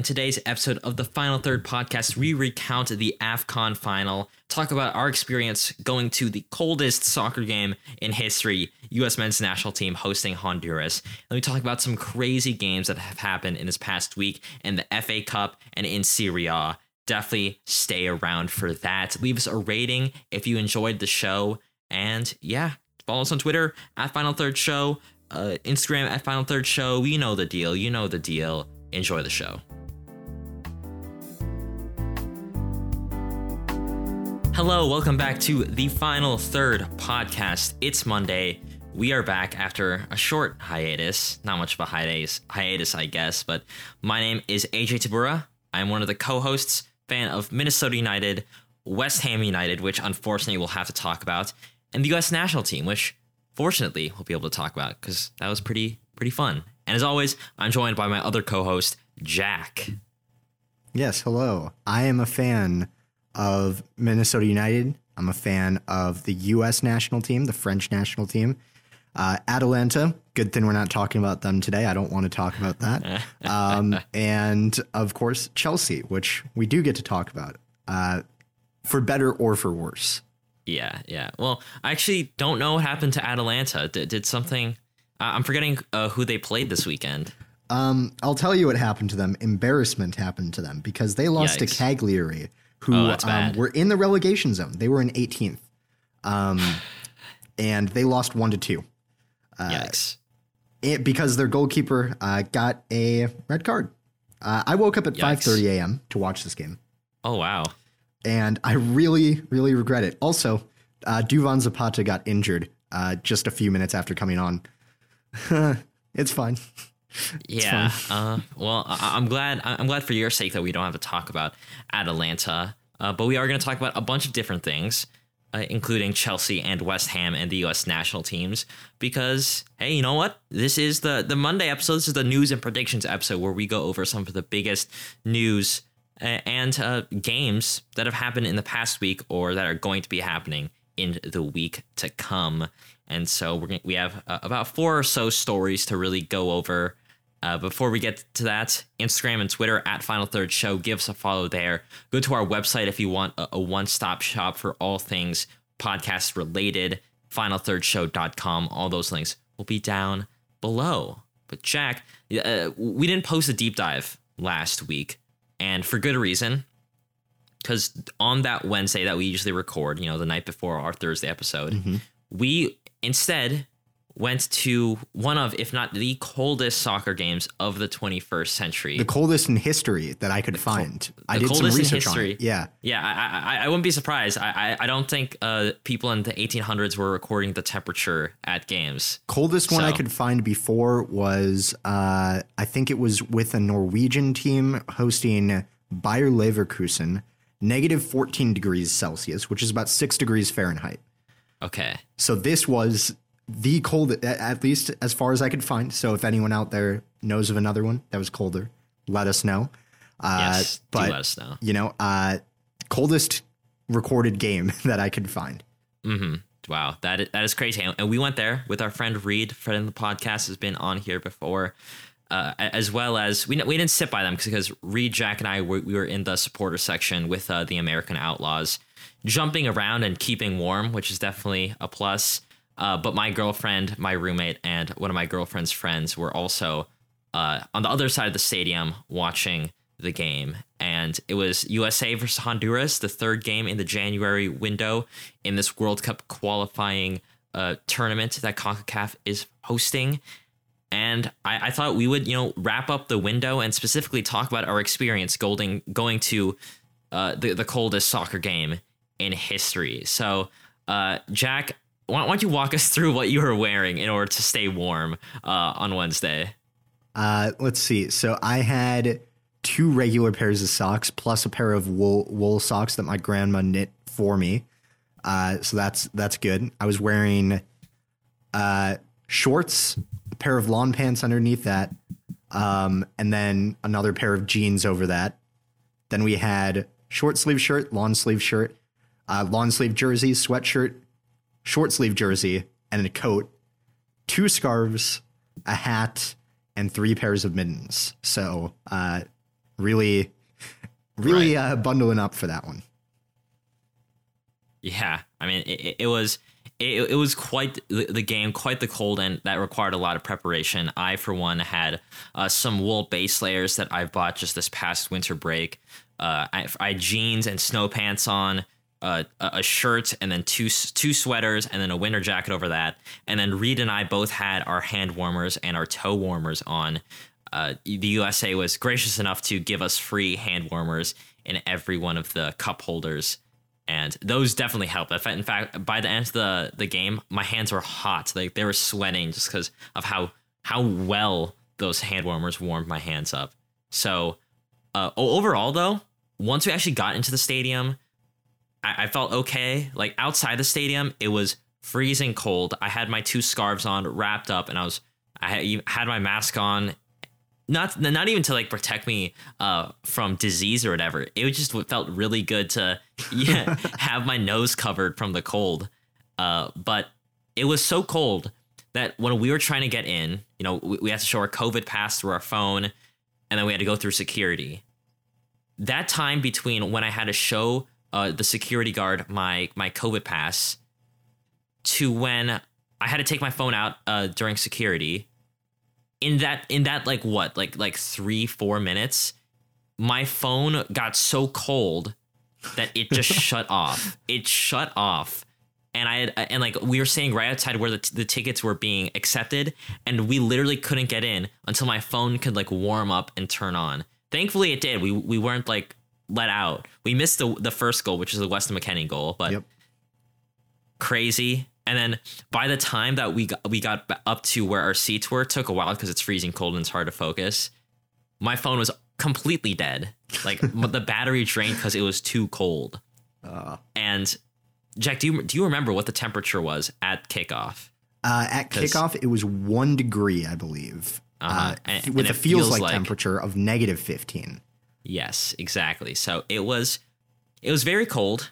In today's episode of the Final Third podcast, we recount the AFCON final, talk about our experience going to the coldest soccer game in history, U.S. men's national team hosting Honduras. And we talk about some crazy games that have happened in this past week in the FA Cup and in Serie A. Definitely stay around for that. Leave us a rating if you enjoyed the show. And yeah, follow us on Twitter at Final Third Show, uh, Instagram at Final Third Show. You know the deal. You know the deal. Enjoy the show. Hello, welcome back to the Final Third podcast. It's Monday. We are back after a short hiatus. Not much of a hiatus, hiatus, I guess, but my name is AJ Tabura. I'm one of the co-hosts, fan of Minnesota United, West Ham United, which unfortunately we'll have to talk about, and the US national team, which fortunately we'll be able to talk about because that was pretty pretty fun. And as always, I'm joined by my other co-host, Jack. Yes, hello. I am a fan of Minnesota United. I'm a fan of the U.S. national team, the French national team. Uh, Atalanta, good thing we're not talking about them today. I don't want to talk about that. Um, and of course, Chelsea, which we do get to talk about, uh, for better or for worse. Yeah, yeah. Well, I actually don't know what happened to Atalanta. Did, did something? I'm forgetting uh, who they played this weekend. Um, I'll tell you what happened to them. Embarrassment happened to them because they lost Yikes. to Cagliari, who Oh, um, were in the relegation zone. They were in 18th, um, and they lost one to two. Yikes. it, because their goalkeeper uh, got a red card. Uh, I woke up at 5:30 a.m. to watch this game, Oh wow. and I really, really regret it. Also, uh, Duvan Zapata got injured uh, just a few minutes after coming on. it's fine. Yeah. Uh, well, I- I'm glad. I- I'm glad for your sake that we don't have to talk about Atalanta, uh, but we are going to talk about a bunch of different things, uh, including Chelsea and West Ham and the U.S. national teams. Because hey, you know what? This is the the Monday episode. This is the news and predictions episode where we go over some of the biggest news and uh, games that have happened in the past week or that are going to be happening in the week to come. And so we're gonna, we have uh, about four or so stories to really go over. Uh, before we get to that, Instagram and Twitter at Final Third Show. Give us a follow there. Go to our website if you want a, a one stop shop for all things podcast related. FinalThirdShow.com. All those links will be down below. But Jack, uh, we didn't post a deep dive last week, and for good reason. Because on that Wednesday that we usually record, you know, the night before our Thursday episode, we instead went to one of, if not the coldest soccer games of the 21st century. The coldest in history that I could find. I the did some research on it. Yeah. yeah, I, I, I wouldn't be surprised. I, I, I don't think uh, people in the 1800s were recording the temperature at games. Coldest one I could find before was uh, I think it was with a Norwegian team hosting Bayer Leverkusen, negative 14 degrees Celsius, which is about six degrees Fahrenheit. Okay. So this was the coldest, at least as far as I could find. So if anyone out there knows of another one that was colder, let us know. Uh, Yes. do let us know. you know, uh, coldest recorded game that I could find. hmm Wow, that is, that is crazy. And we went there with our friend Reed, friend of the podcast, has been on here before, uh, as well as we we didn't sit by them because Reed, Jack, and I were, we were in the supporter section with uh, the American Outlaws, jumping around and keeping warm, which is definitely a plus. Uh, but my girlfriend, my roommate, and one of my girlfriend's friends were also uh, on the other side of the stadium watching the game. And it was USA versus Honduras, the third game in the January window in this World Cup qualifying uh, tournament that CONCACAF is hosting. And I, I thought we would, you know, wrap up the window and specifically talk about our experience going going to uh, the the coldest soccer game in history. So, uh, Jack, why, don't you walk us through what you were wearing in order to stay warm uh, on Wednesday? Uh, let's see. So I had two regular pairs of socks plus a pair of wool wool socks that my grandma knit for me. Uh, so that's that's good. I was wearing uh, shorts, a pair of lawn pants underneath that, um, and then another pair of jeans over that. Then we had short sleeve shirt, long sleeve shirt, uh, long sleeve jersey, sweatshirt, short sleeve jersey, and a coat, two scarves, a hat, and three pairs of mittens. So uh, really, really right. uh, bundling up for that one. Yeah, I mean, it, it was it, it was quite the, the, game, quite the cold, and that required a lot of preparation. I, for one, had uh, some wool base layers that I bought just this past winter break. Uh, I, I, had jeans and snow pants on, uh, a shirt, and then two two sweaters, and then a winter jacket over that. And then Reed and I both had our hand warmers and our toe warmers on. Uh, the USA was gracious enough to give us free hand warmers in every one of the cup holders and those definitely helped. In fact, by the end of the the game, my hands were hot. Like they were sweating just because of how how well those hand warmers warmed my hands up. So uh, overall, though, once we actually got into the stadium, I, I felt okay. Like outside the stadium, it was freezing cold. I had my two scarves on, wrapped up, and I was I had my mask on not not even to like protect me uh, from disease or whatever. It just felt really good to yeah have my nose covered from the cold. Uh, but it was so cold that when we were trying to get in, you know, we, we had to show our COVID pass through our phone, and then we had to go through security. That time between when I had to show uh, the security guard my my COVID pass to when I had to take my phone out uh, during security. In that in that like what? Like like three four minutes my phone got so cold that it just shut off. It shut off. And i had and like we were saying right outside where the, t- the tickets were being accepted and we literally couldn't get in until my phone could like warm up and turn on. Thankfully it did. We we weren't like let out we missed the the first goal which is the weston mckennie goal but yep. crazy and then by the time that we got, we got up to where our seats were, it took a while because it's freezing cold and it's hard to focus. My phone was completely dead. Like the battery drained because it was too cold. Uh. And Jack, do you do you remember what the temperature was at kickoff? Uh, at kickoff, it was one degree, I believe, uh-huh. uh, and, with and a feels, feels like, like temperature of negative fifteen. Yes, exactly. So it was it was very cold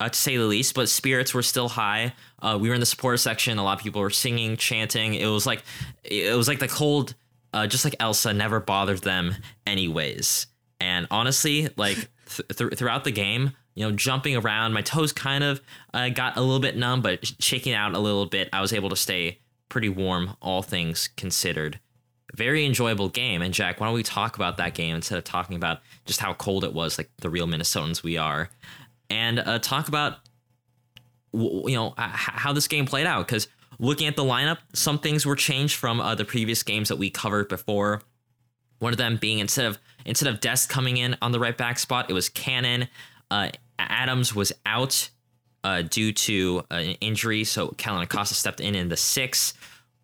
uh, to say the least. But spirits were still high. Uh, we were in the support section. A lot of people were singing, chanting. It was like it was like the cold, uh, just like Elsa, never bothered them anyways. And honestly, like th- th- throughout the game, you know, jumping around, my toes kind of uh, got a little bit numb, but shaking out a little bit, I was able to stay pretty warm, all things considered. Very enjoyable game. And Jack, why don't we talk about that game instead of talking about just how cold it was, like the real Minnesotans we are? and uh, talk about you know how this game played out because looking at the lineup some things were changed from uh, the previous games that we covered before. One of them being instead of instead of Dest coming in on the right back spot it was Cannon. Uh, Adams was out uh, due to uh, an injury so Kellyn Acosta stepped in in the six.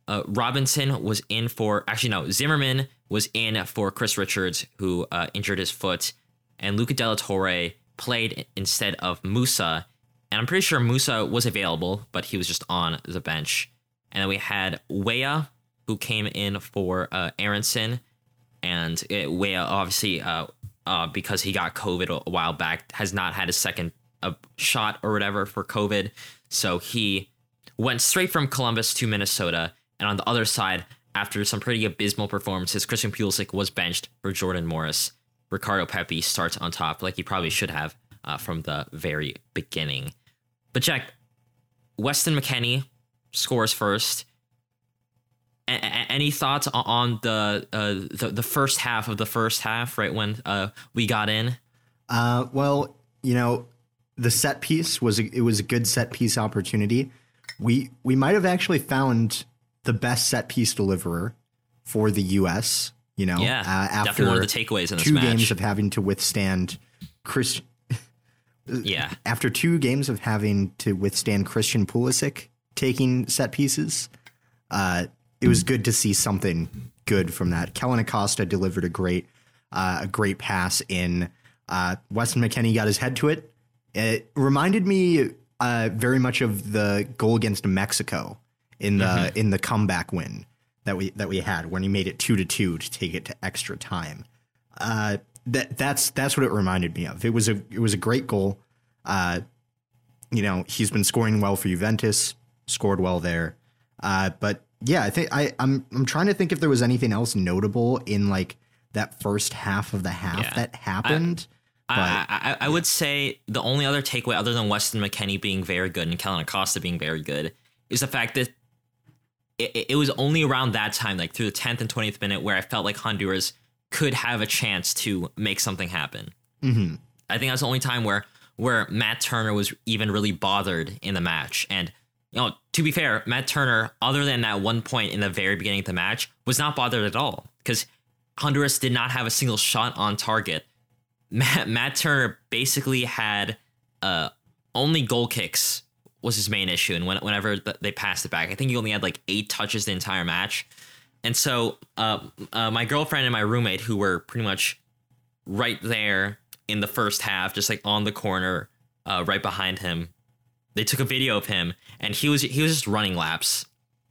Uh, Robinson was in for actually no Zimmerman was in for Chris Richards who uh, injured his foot and Luca de la Torre played instead of Musah. And I'm pretty sure Musah was available, but he was just on the bench. And then we had Weah, who came in for uh, Aaronson. And it, obviously, uh, uh, because he got COVID a while back, has not had a second uh, shot or whatever for COVID. So he went straight from Columbus to Minnesota. And on the other side, after some pretty abysmal performances, Christian Pulisic was benched for Jordan Morris. Ricardo Pepi starts on top, like he probably should have uh, from the very beginning. But Jack, Weston McKennie scores first. A- any thoughts on the, uh, the the first half of the first half, right when uh, we got in? Uh, well, you know, the set piece was a, it was a good set piece opportunity. We we might have actually found the best set piece deliverer for the U.S. You know, yeah, uh, after one of the takeaways in two match. games of having to withstand Chris. yeah, after two games of having to withstand Christian Pulisic taking set pieces, uh, it was good to see something good from that. Kellyn Acosta delivered a great, uh, a great pass in. Uh, Weston McKennie got his head to it. It reminded me uh, very much of the goal against Mexico in the mm-hmm. in the comeback win that we that we had when he made it two to two to take it to extra time. Uh, that that's that's what it reminded me of. It was a it was a great goal. Uh, you know, he's been scoring well for Juventus, scored well there. Uh, but yeah, I think I I'm I'm trying to think if there was anything else notable in like that first half of the half yeah. that happened. I, but, I, I, I, would say the only other takeaway, other than Weston McKennie being very good and Kellyn Acosta being very good, is the fact that it, it was only around that time, like through the 10th and 20th minute, where I felt like Honduras could have a chance to make something happen. Mm-hmm. I think that's the only time where where Matt Turner was even really bothered in the match. And you know, to be fair, Matt Turner, other than that one point in the very beginning of the match, was not bothered at all because Honduras did not have a single shot on target. Matt, Matt Turner basically had uh, only goal kicks was his main issue, and when, whenever they passed it back, I think he only had like eight touches the entire match. And so, uh, uh, my girlfriend and my roommate, who were pretty much right there in the first half, just like on the corner, uh, right behind him, they took a video of him, and he was he was just running laps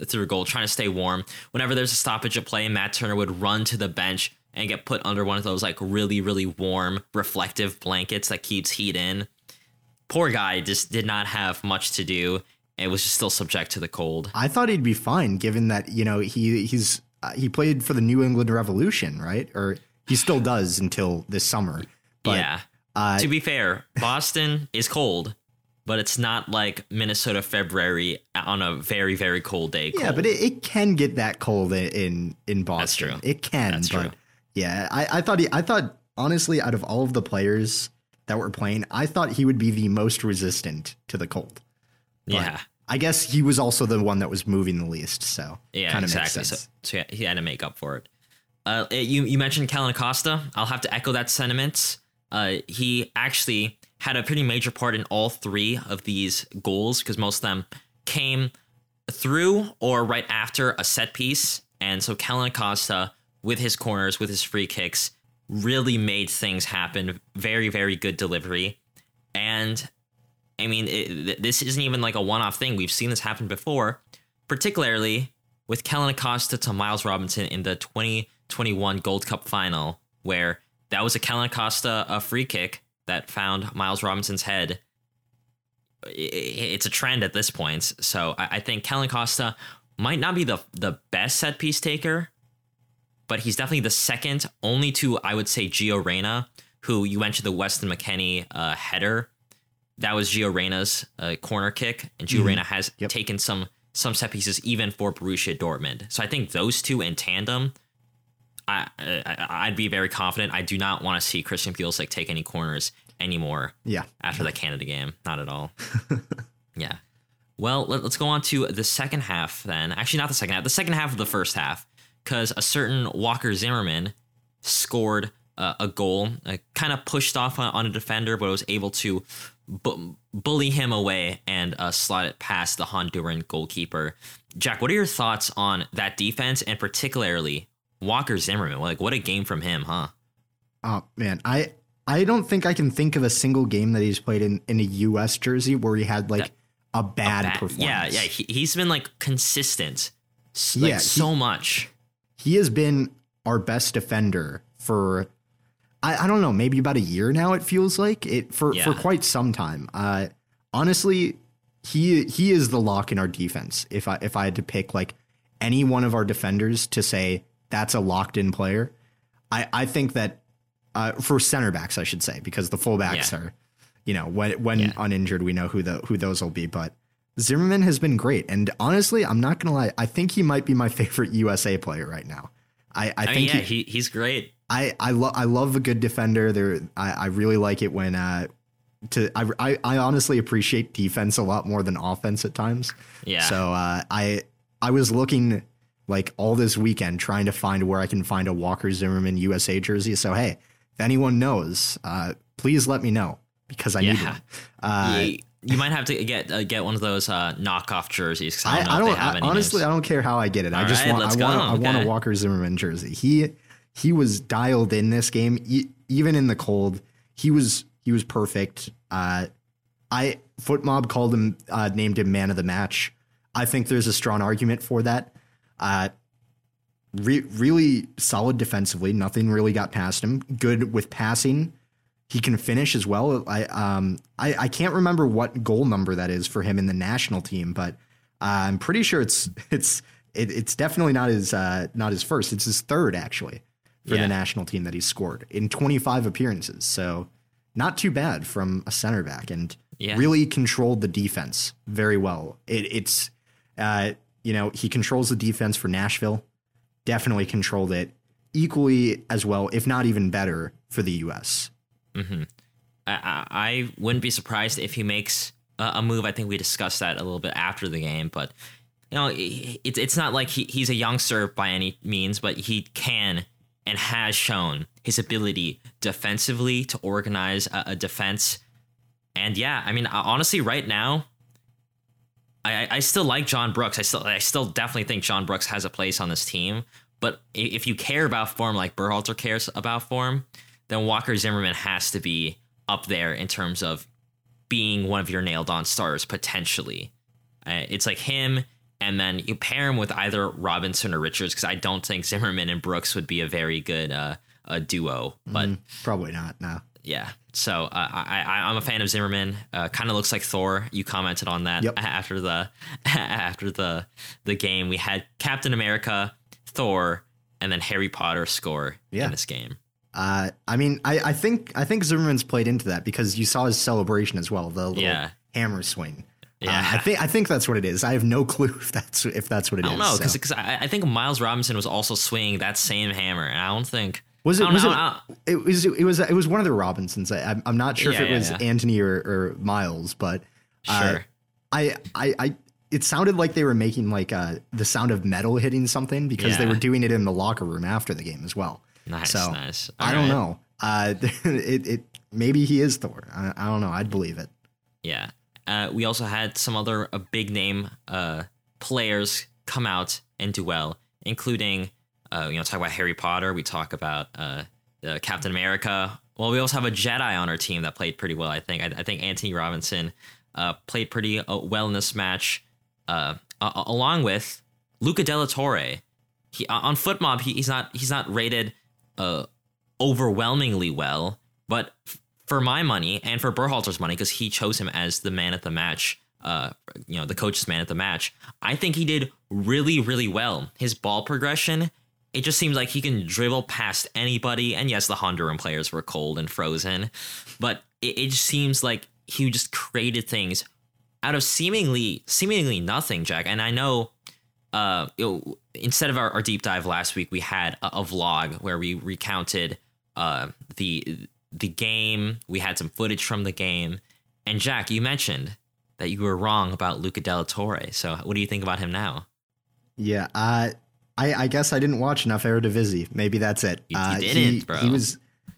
through goal, trying to stay warm. Whenever there's a stoppage of play, Matt Turner would run to the bench and get put under one of those like really really warm reflective blankets that keeps heat in. Poor guy just did not have much to do. and was just still subject to the cold. I thought he'd be fine, given that you know he he's uh, he played for the New England Revolution, right? Or he still does until this summer. But, yeah. Uh, to be fair, Boston is cold but it's not like Minnesota February on a very very cold day. Cold. Yeah, but it, it, can get that cold in in Boston. That's true. It can. That's but true. Yeah, I, I thought he, I thought honestly, out of all of the players that were playing, I thought he would be the most resistant to the cold. But yeah. I guess he was also the one that was moving the least, so yeah, kind of exactly. Makes sense. So, so he had to make up for it. Uh, you you mentioned Kellyn Acosta. I'll have to echo that sentiment. Uh, he actually had a pretty major part in all three of these goals because most of them came through or right after a set piece. And so Kellyn Acosta, with his corners, with his free kicks, really made things happen. Very, very good delivery. And I mean, it, this isn't even like a one off thing. We've seen this happen before, particularly with Kellyn Acosta to Miles Robinson in the 2021 Gold Cup final, where that was a Kellyn Acosta a free kick that found Miles Robinson's head. It's a trend at this point. So I think Kellyn Costa might not be the the best set piece taker, but he's definitely the second, only to I would say Gio Reyna, who you mentioned the Weston McKennie uh, header. That was Gio Reyna's uh, corner kick, and Gio mm-hmm. Reyna has yep. taken some some set pieces even for Borussia Dortmund. So I think those two in tandem I, I would be very confident. I do not want to see Christian Pulisic take any corners anymore. Yeah. After the Canada game, not at all. yeah. Well, let, us go on to the second half then. Actually, not the second half. The second half of the first half, because a certain Walker Zimmerman scored uh, a goal, uh, kind of pushed off on, on, a defender, but was able to bu- bully him away and uh, slot it past the Honduran goalkeeper. Jack, what are your thoughts on that defense and particularly Walker Zimmerman. Like what a game from him, huh? Oh man, I I don't think I can think of a single game that he's played in in a US jersey where he had like that, a, bad a, bad performance. Yeah, yeah, he, has been like consistent, like yeah, so much. He has been our best defender for I, I don't know, maybe about a year now. It feels like it for yeah. for quite some time. Uh, honestly, he he is the lock in our defense. If I if I had to pick like any one of our defenders to say that's a locked in player. I, I think that uh, for center backs, I should say, because the fullbacks yeah. are, you know, when when yeah. uninjured, we know who the who those will be. But Zimmerman has been great, and honestly, I'm not gonna lie, I think he might be my favorite USA player right now. I, I, I think mean, yeah, he, he's great. I I love I love a good defender. There, I, I really like it when uh, to I, I, I honestly appreciate defense a lot more than offense at times. Yeah. So uh, I I was looking like all this weekend trying to find where I can find a Walker Zimmerman USA jersey. So hey, if anyone knows, uh, please let me know because I yeah. need one. Uh, you, might have to get uh, get one of those uh, knockoff jerseys. I don't, I, I don't I, honestly. Names. I don't care how I get it. All I just right, want. I want. I okay. want a Walker Zimmerman jersey. He he was dialed in this game, e- even in the cold. He was he was perfect. Uh, I FotMob called him uh, named him man of the match. I think there's a strong argument for that. Uh, re- really solid defensively. Nothing really got past him. Good with passing. He can finish as well. I um I, I can't remember what goal number that is for him in the national team, but uh, I'm pretty sure it's it's it, it's definitely not his uh, not his first. It's his third actually. for Yeah. the national team that he scored in 25 appearances. So not too bad from a center back and Yeah. really controlled the defense very well. It, it's, uh, you know, he controls the defense for Nashville, definitely controlled it equally as well, if not even better for the U.S. Mm-hmm. I, I, I wouldn't be surprised if he makes a, move. I think we discussed that a little bit after the game, but you know, it, it's it's not like he, he's a youngster by any means, but he can and has shown his ability defensively to organize a, a defense. And yeah, I mean, honestly, right now, I, I still like John Brooks. I still I still definitely think John Brooks has a place on this team. But if you care about form like Berhalter cares about form, then Walker Zimmerman has to be up there in terms of being one of your nailed on stars potentially. Uh, it's like him, and then you pair him with either Robinson or Richards because I don't think Zimmerman and Brooks would be a very good uh, a duo. But Probably not. No. yeah, so uh, I, I I'm a fan of Zimmerman. Uh, kind of looks like Thor. You commented on that Yep. after the after the the game. We had Captain America, Thor, and then Harry Potter score Yeah. in this game. Uh, I mean, I, I think I think Zimmerman's played into that because you saw his celebration as well, the little Yeah. hammer swing. Uh, Yeah. I think I think that's what it is. I have no clue if that's if that's what it is. I don't know so. because I, I think Miles Robinson was also swinging that same hammer, and I don't think Was it? Was know, it, it was. It was. It was one of the Robinsons. I, I'm, I'm not sure Yeah, if it yeah, was. Antonee or, or Miles, but uh, Sure. I, I, I. It sounded like they were making like uh, the sound of metal hitting something because they were doing it in the locker room after the game as well. Nice, so, nice. I All don't know. Uh, it, it maybe he is Thor. I, I don't know. I'd believe it. Yeah. Uh, we also had some other uh, big name uh, players come out and do well, including, uh, you know, talk about Harry Potter. We talk about uh, uh, Captain America. Well, we also have a Jedi on our team that played pretty well. I think. I, I think Antonee Robinson uh, played pretty uh, well in this match, uh, along with Luca de la Torre. He uh, on FotMob, he, he's not he's not rated uh, overwhelmingly well, but f- for my money and for Berhalter's money, because he chose him as the man at the match, uh, you know, the coach's man at the match, I think he did really, really well. His ball progression, it just seems like he can dribble past anybody. And yes, the Honduran players were cold and frozen, but it, it just seems like he just created things out of seemingly seemingly nothing, Jack. And I know uh, instead of our, our deep dive last week, we had a, a vlog where we recounted uh, the the game. We had some footage from the game, and Jack, you mentioned that you were wrong about Luca de la Torre. So, what do you think about him now? Yeah. Uh, I, I guess I didn't watch enough Eredivisie. Maybe that's it. You- you uh, didn't, he, bro. He was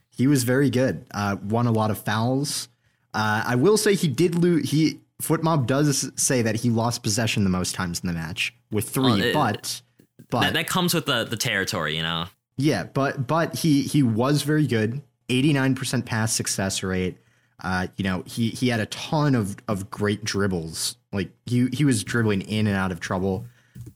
he was very good. Uh, won a lot of fouls. Uh, I will say he did lose. He FotMob does say that he lost possession the most times in the match with three, Well, it- but but That, that comes with the the territory, you know. yeah, but but he he was very good. Eighty nine percent pass success rate. Uh, you know, he he had a ton of of great dribbles. Like he he was dribbling in and out of trouble.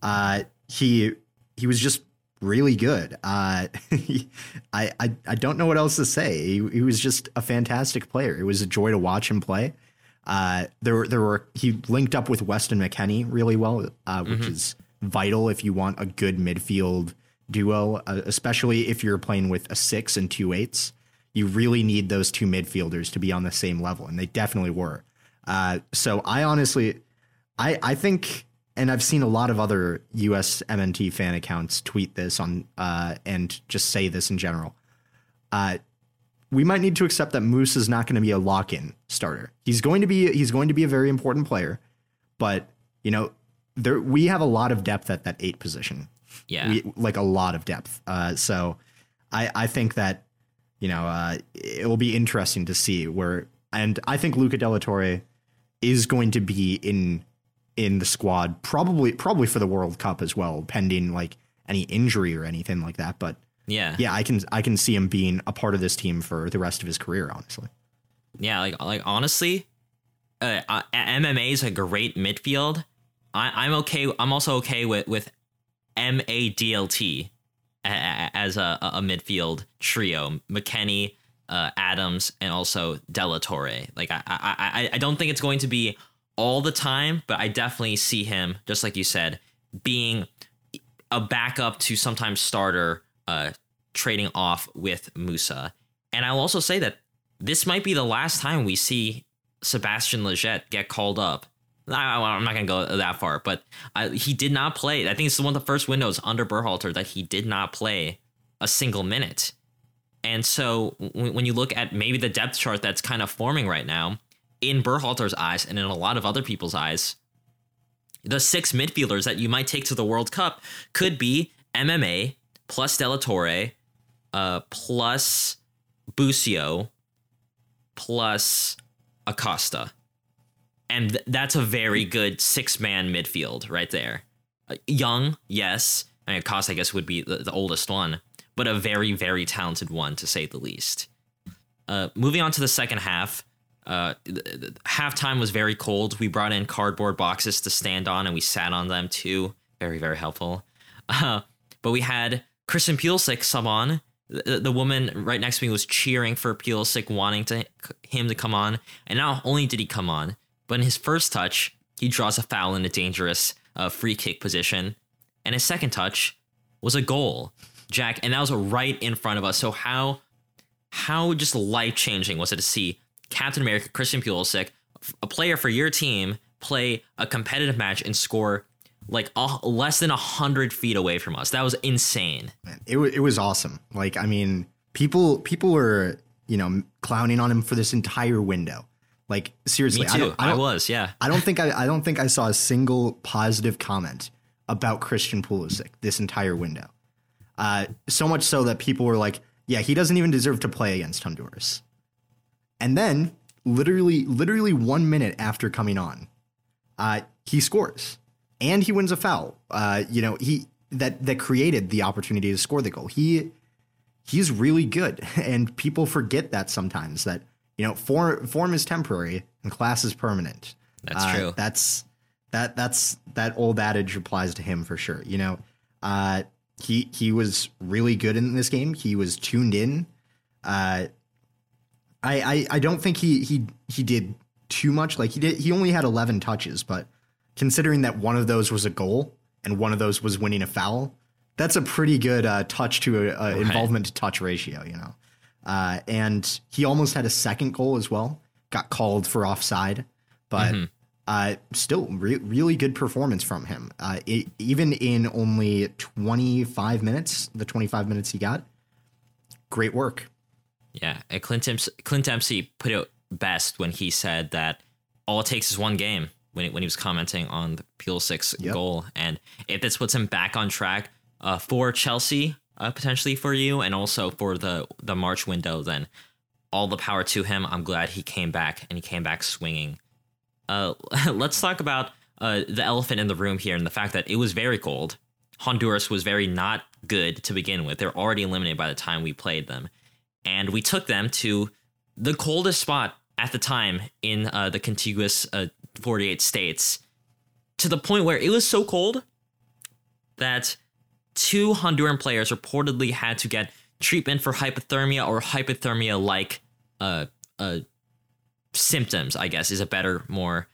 Uh, he he was just really good. Uh, he- I, I I don't know what else to say. He, he was just a fantastic player. It was a joy to watch him play. Uh, there were there were he linked up with Weston McKennie really well, uh, which is vital if you want a good midfield duo, uh, especially if you're playing with a six and two eights. You really need those two midfielders to be on the same level, and they definitely were. Uh, so I honestly, I I think, and I've seen a lot of other US MNT fan accounts tweet this on uh, and just say this in general. We might need to accept that Moose is not going to be a lock-in starter. He's going to be he's going to be a very important player, but you know, there we have a lot of depth at that eight position. Yeah. We like a lot of depth. Uh, so I I think that you know uh, it will be interesting to see where and I think Luca de la Torre is going to be in in the squad probably probably for the World Cup as well, pending like any injury or anything like that. But yeah. yeah, I can I can see him being a part of this team for the rest of his career. Honestly, Yeah, like like honestly, uh, uh, MMA is a great midfield. I, I'm okay. I'm also okay with with MADLT as a, a midfield trio: McKennie, uh, Adams, and also de la Torre. Like I, I I I don't think it's going to be all the time, but I definitely see him, just like you said, being a backup to sometimes starter uh, trading off with Musah. And I'll also say that this might be the last time we see Sebastian Lletget get called up. I, am not going to go that far, but uh, he did not play. I think it's one of the first windows under Berhalter that he did not play a single minute. And so when you look at maybe the depth chart that's kind of forming right now, in Berhalter's eyes and in a lot of other people's eyes, the six midfielders that you might take to the World Cup could be MMA plus De La Torre, uh, plus Busio, plus Acosta. And th- that's a very good six man midfield right there. Uh, young, yes. I mean, Acosta, I guess, would be the, the oldest one, but a very, very talented one, to say the least. Uh, moving on to the second half, uh, halftime was very cold. We brought in cardboard boxes to stand on, and we sat on them too. Very, very helpful. Uh, but we had Christian Pulisic sub on. The, the, woman right next to me was cheering for Pulisic, wanting to him to come on. And not only did he come on, but in his first touch, he draws a foul in a dangerous uh, free kick position, and his second touch was a goal, Jack, and that was right in front of us. So how how just life changing was it to see Captain America Christian Pulisic, a player for your team, play a competitive match and score like less than a hundred feet away from us. That was insane. Man, it it was awesome. Like I mean, people people were you know clowning on him for this entire window. Like seriously, Me too. I, I, I was, yeah. I don't think I, I don't think I saw a single positive comment about Christian Pulisic this entire window. Uh, so much so that people were like, "Yeah, he doesn't even deserve to play against Honduras." And then, literally, literally one minute after coming on, uh, he scores and he wins a foul. Uh, you know, he that that created the opportunity to score the goal. He he's really good, and people forget that sometimes that you know form form is temporary and class is permanent. That's uh, true. That's that that's that old adage applies to him for sure. You know, uh, he he was really good in this game. He was tuned in. Uh, I, I I don't think he he he did too much. Like he did, he only had eleven touches, but considering that one of those was a goal and one of those was winning a foul, that's a pretty good uh, touch to right. involvement to touch ratio. You know, uh, and he almost had a second goal as well. Got called for offside, but mm-hmm. uh, still re- really good performance from him. Uh, it, even in only 25 minutes, the 25 minutes he got, great work. Yeah, Clint, Clint Dempsey put it best when he said that all it takes is one game when he, when he was commenting on the Pulisic yep. goal, and if this puts him back on track uh, for Chelsea uh, potentially for you, and also for the the March window, then all the power to him. I'm glad he came back and he came back swinging. Uh, let's talk about uh, the elephant in the room here and the fact that it was very cold. Honduras was very not good to begin with. They're already eliminated by the time we played them, and we took them to the coldest spot at the time in uh, the contiguous uh, 48 states to the point where it was so cold that two Honduran players reportedly had to get treatment for hypothermia or hypothermia like uh, uh, symptoms, I guess, is a better, more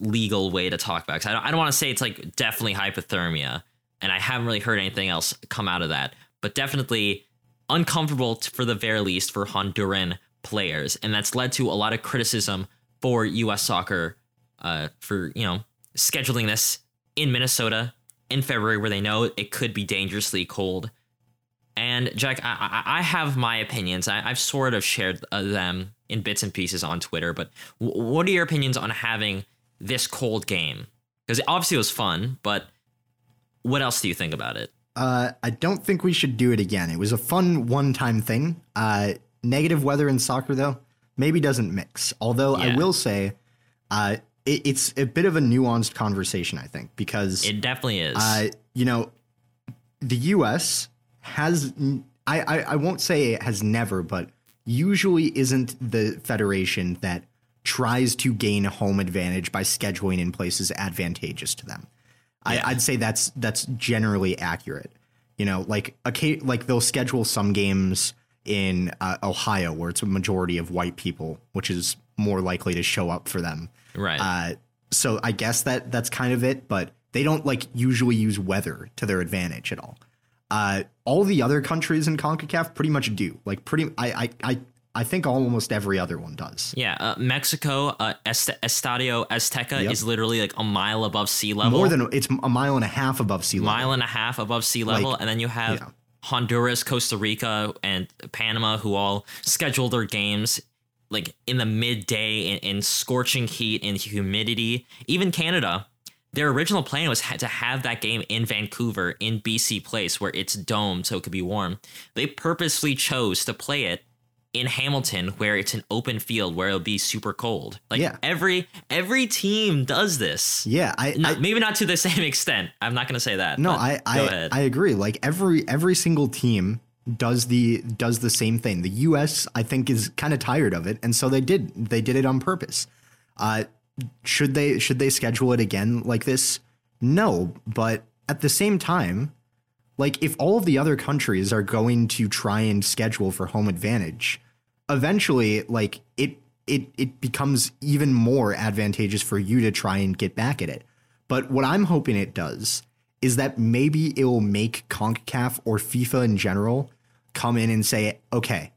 legal way to talk about. Because I don't, I don't want to say it's like definitely hypothermia, and I haven't really heard anything else come out of that, but definitely uncomfortable for the very least for Honduran players, and that's led to a lot of criticism for U.S. soccer uh, for you know scheduling this in Minnesota in February, where they know it could be dangerously cold. And Jack, I, I have my opinions. I, have sort of shared uh, them in bits and pieces on Twitter. But w- what are your opinions on having this cold game? Because obviously it was fun, but what else do you think about it? Uh, I don't think we should do it again. It was a fun one-time thing. Uh, negative weather in soccer, though, maybe doesn't mix. Although yeah. I will say, uh, it, it's a bit of a nuanced conversation, I think, because it definitely is. Uh, you know, the U.S. has, I, I, I won't say it has never, but usually isn't the federation that tries to gain a home advantage by scheduling in places advantageous to them. Yeah. I, would say that's that's generally accurate. You know, like a like they'll schedule some games in uh, Ohio where it's a majority of white people, which is more likely to show up for them. Right. Uh, so I guess that that's kind of it, but they don't like usually use weather to their advantage at all. Uh, all the other countries in CONCACAF pretty much do. Like pretty, I, I, I, I think almost every other one does. Yeah, uh, Mexico, uh, Est- Estadio Azteca yep. is literally like a mile above sea level. More than it's a mile and a half above sea level. Mile and a half above sea level, like, and then you have yeah. Honduras, Costa Rica, and Panama, who all schedule their games like in the midday in, in scorching heat and humidity. Even Canada, their original plan was to have that game in Vancouver in BC Place where it's domed so it could be warm. They purposely chose to play it in Hamilton where it's an open field where it'll be super cold. Like yeah. every every team does this. Yeah, I, not, I maybe not to the same extent. I'm not going to say that. No, I I, I agree. Like every every single team does the does the same thing. The U.S. I think is kind of tired of it, and so they did they did it on purpose. Uh, should they should they schedule it again like this? No, but at the same time, like if all of the other countries are going to try and schedule for home advantage, eventually, like it it it becomes even more advantageous for you to try and get back at it. But what I'm hoping it does is that maybe it will make CONCACAF or FIFA in general come in and say, okay,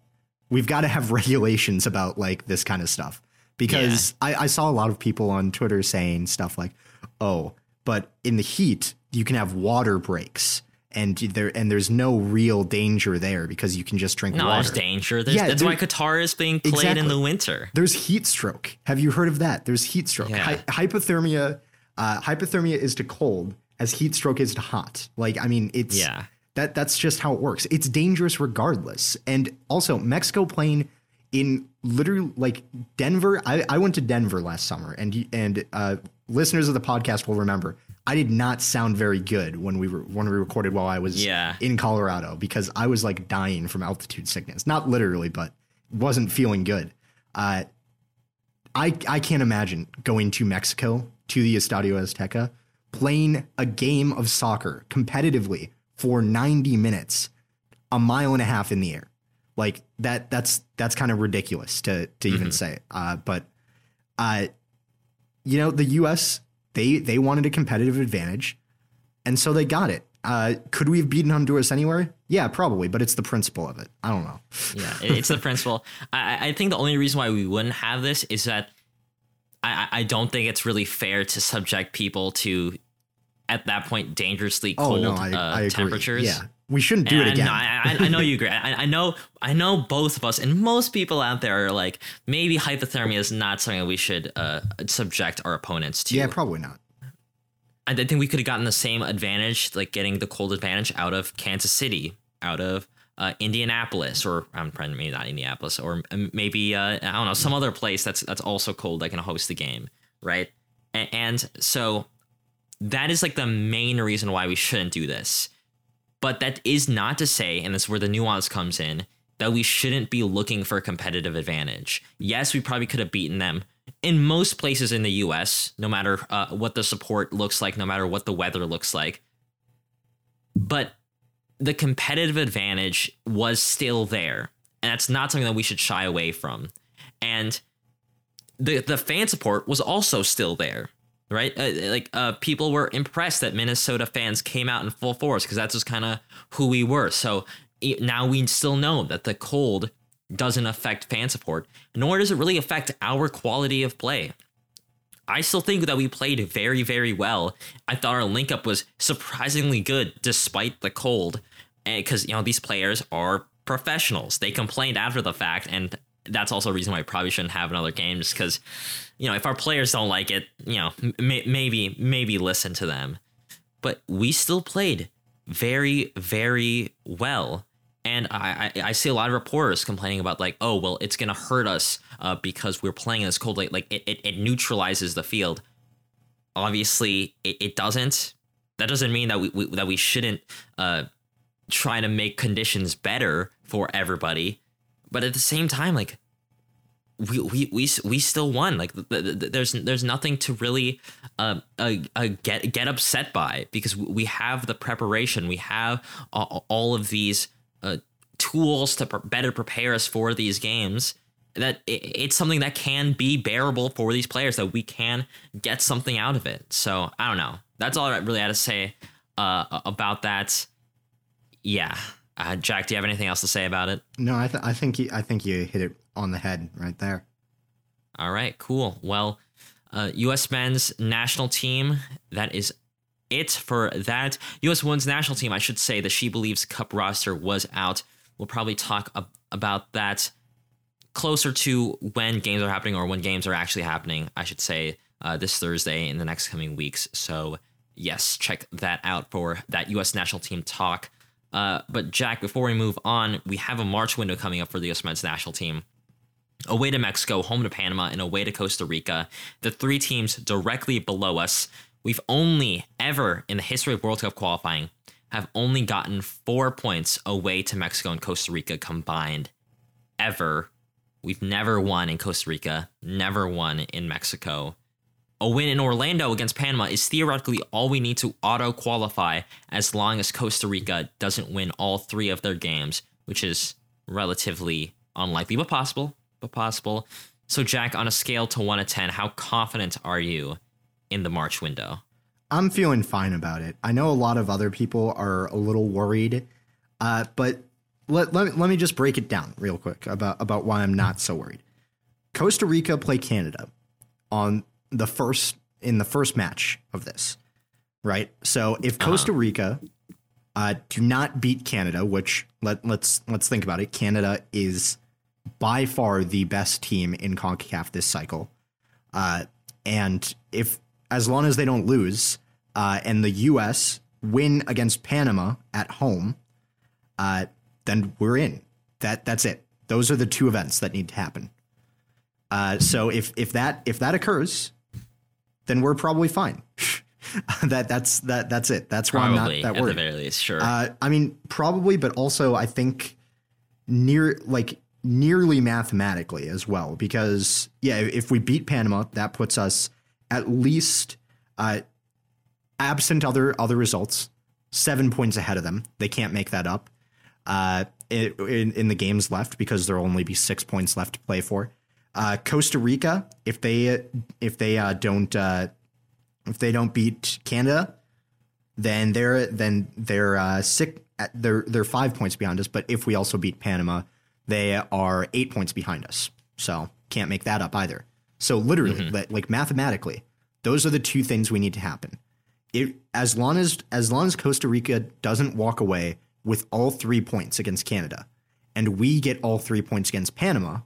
we've got to have regulations about like this kind of stuff. Because yeah. I, I saw a lot of people on Twitter saying stuff like, oh, but in the heat, you can have water breaks and there and there's no real danger there because you can just drink no, water. there's danger. There's, yeah, that's why Qatar is being played exactly. in the winter. There's heat stroke. Have you heard of that? There's heat stroke. Yeah. Hy- hypothermia. Uh, hypothermia is to cold as heat stroke is to hot. Like I mean, it's yeah. That that's just how it works. It's dangerous regardless. And also Mexico playing in literally like Denver. I, I went to Denver last summer, and and uh, listeners of the podcast will remember I did not sound very good when we were when we recorded while I was yeah. in Colorado because I was like dying from altitude sickness. Not literally, but wasn't feeling good. Uh, I I can't imagine going to Mexico to the Estadio Azteca playing a game of soccer competitively for 90 minutes, a mile and a half in the air. Like that that's that's kind of ridiculous to to mm-hmm. even say. Uh, but uh, you know, the US they they wanted a competitive advantage, and so they got it. Uh, could we have beaten Honduras anywhere? Yeah, probably, but it's the principle of it. I don't know. yeah, it's the principle. I, I think the only reason why we wouldn't have this is that I, I don't think it's really fair to subject people to at that point dangerously cold oh, no, I, uh, I temperatures. Yeah, we shouldn't do and it again. I, I, know you agree. I, I, know, I know both of us and most people out there are like, maybe hypothermia is not something we should uh, subject our opponents to. Yeah, probably not. I think we could have gotten the same advantage, like getting the cold advantage out of Kansas City, out of uh, Indianapolis, or I'm probably maybe not Indianapolis, or maybe uh, I don't know some other place that's that's also cold that can host the game, right? And, and so that is like the main reason why we shouldn't do this. But that is not to say, and this is where the nuance comes in, that we shouldn't be looking for a competitive advantage. Yes, we probably could have beaten them in most places in the US, no matter uh, what the support looks like, no matter what the weather looks like. But the competitive advantage was still there. And that's not something that we should shy away from. And the the fan support was also still there right? Uh, like uh, people were impressed that Minnesota fans came out in full force because that's just kind of who we were. So now we still know that the cold doesn't affect fan support, nor does it really affect our quality of play. I still think that we played very, very well. I thought our link up was surprisingly good despite the cold, because you know these players are professionals. They complained after the fact, and that's also a reason why I probably shouldn't have another game, just because you know, if our players don't like it, you know, m- maybe maybe listen to them. But we still played very very well. And I, I, I see a lot of reporters complaining about like, oh well, it's gonna hurt us uh, because we're playing in this cold late. Like it, it, it neutralizes the field. Obviously, it, it doesn't. That doesn't mean that we, we that we shouldn't uh, try to make conditions better for everybody. But at the same time, like we we we, we still won. Like the, the, the, there's there's nothing to really uh, uh, uh, get get upset by because we have the preparation. We have all, all of these uh, tools to better prepare us for these games. That it, it's something that can be bearable for these players. That we can get something out of it. So I don't know. That's all I really had to say uh, about that. Yeah. Uh, Jack, do you have anything else to say about it? No, I, th- I think you, I think you hit it on the head right there. All right, cool. Well, uh, U.S. men's national team. That is it for that. U.S. women's national team. I should say the She Believes Cup roster was out. We'll probably talk ab- about that closer to when games are happening or when games are actually happening. I should say uh, this Thursday in the next coming weeks. So yes, check that out for that U.S. national team talk. Uh, but Jack, before we move on, we have a March window coming up for the U.S. men's national team. Away to Mexico, home to Panama, and away to Costa Rica. The three teams directly below us. We've only ever in the history of World Cup qualifying have only gotten four points away to Mexico and Costa Rica combined. Ever. We've never won in Costa Rica, never won in Mexico. A win in Orlando against Panama is theoretically all we need to auto qualify as long as Costa Rica doesn't win all three of their games, which is relatively unlikely, but possible. But possible. So, Jack, on a scale to 1 to 10, how confident are you in the March window? I'm feeling fine about it. I know a lot of other people are a little worried, uh, but let, let, let me just break it down real quick about, about why I'm not so worried. Costa Rica play Canada on the first in the first match of this, right? So if Costa Rica uh, do not beat Canada, which let let's let's think about it, Canada is by far the best team in Concacaf this cycle, uh, and if as long as they don't lose, uh, and the U.S. win against Panama at home, uh, then we're in. That that's it. Those are the two events that need to happen. Uh, so if if that if that occurs, then we're probably fine. that that's that that's it. That's why Probably, I'm not that at worried. the very least, sure. Uh, I mean, probably, but also I think near like nearly mathematically as well, because yeah, if we beat Panama, that puts us at least uh, absent other other results, seven points ahead of them. They can't make that up. Uh, in, in in the games left because there'll only be six points left to play for. Uh, Costa Rica, if they if they uh, don't uh, if they don't beat Canada, then they're then they're uh, six. They're they're five points behind us. But if we also beat Panama, they are eight points behind us. So can't make that up either. So literally, like, like mathematically, those are the two things we need to happen. It as long as as long as Costa Rica doesn't walk away with all three points against Canada, and we get all three points against Panama,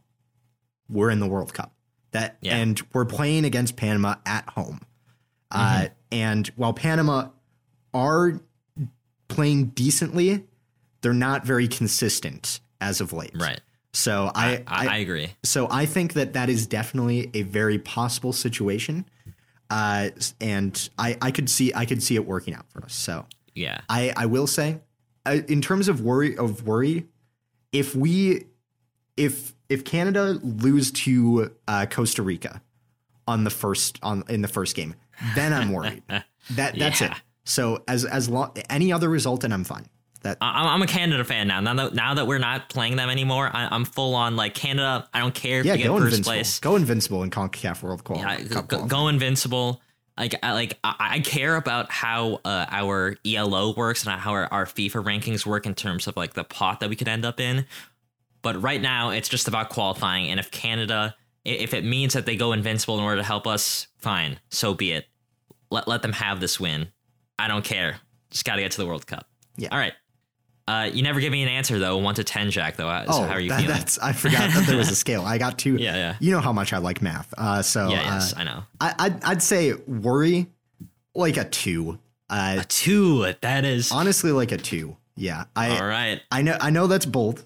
we're in the World Cup. That Yeah. and we're playing against Panama at home. Uh, and while Panama are playing decently, they're not very consistent as of late. right. So I, I, I, agree. so I think that that is definitely a very possible situation. Uh, and I, I could see I could see it working out for us. So Yeah. I, I will say, uh, in terms of worry of worry, if we if if Canada lose to uh, Costa Rica on the first on in the first game, then I'm worried. that that's Yeah. it. So as as long any other result, and I'm fine. That I- I'm, I'm a Canada fan now. Now that now that we're not playing them anymore, I, I'm full on like Canada. I don't care if yeah, you get go first invincible. place. Go invincible in Concacaf World Cup. go, go invincible. Like I like I, I care about how uh, our ELO works and how our, our FIFA rankings work in terms of like the pot that we could end up in. But right now, it's just about qualifying. And if Canada, if it means that they go invincible in order to help us, fine, so be it. Let let them have this win. I don't care. Just got to get to the World Cup. Yeah. All right. Uh, you never give me an answer though. One to ten, Jack. Though. So Oh, how are you that- feeling? that's I forgot that there was a scale. I got two. Yeah, yeah. You know how much I like math. Uh, so Yeah. Yes, uh, I know. I, I'd, I'd say worry like a two. Uh, Two. That is. honestly, like a two. Yeah, I All right. I know I know that's bold,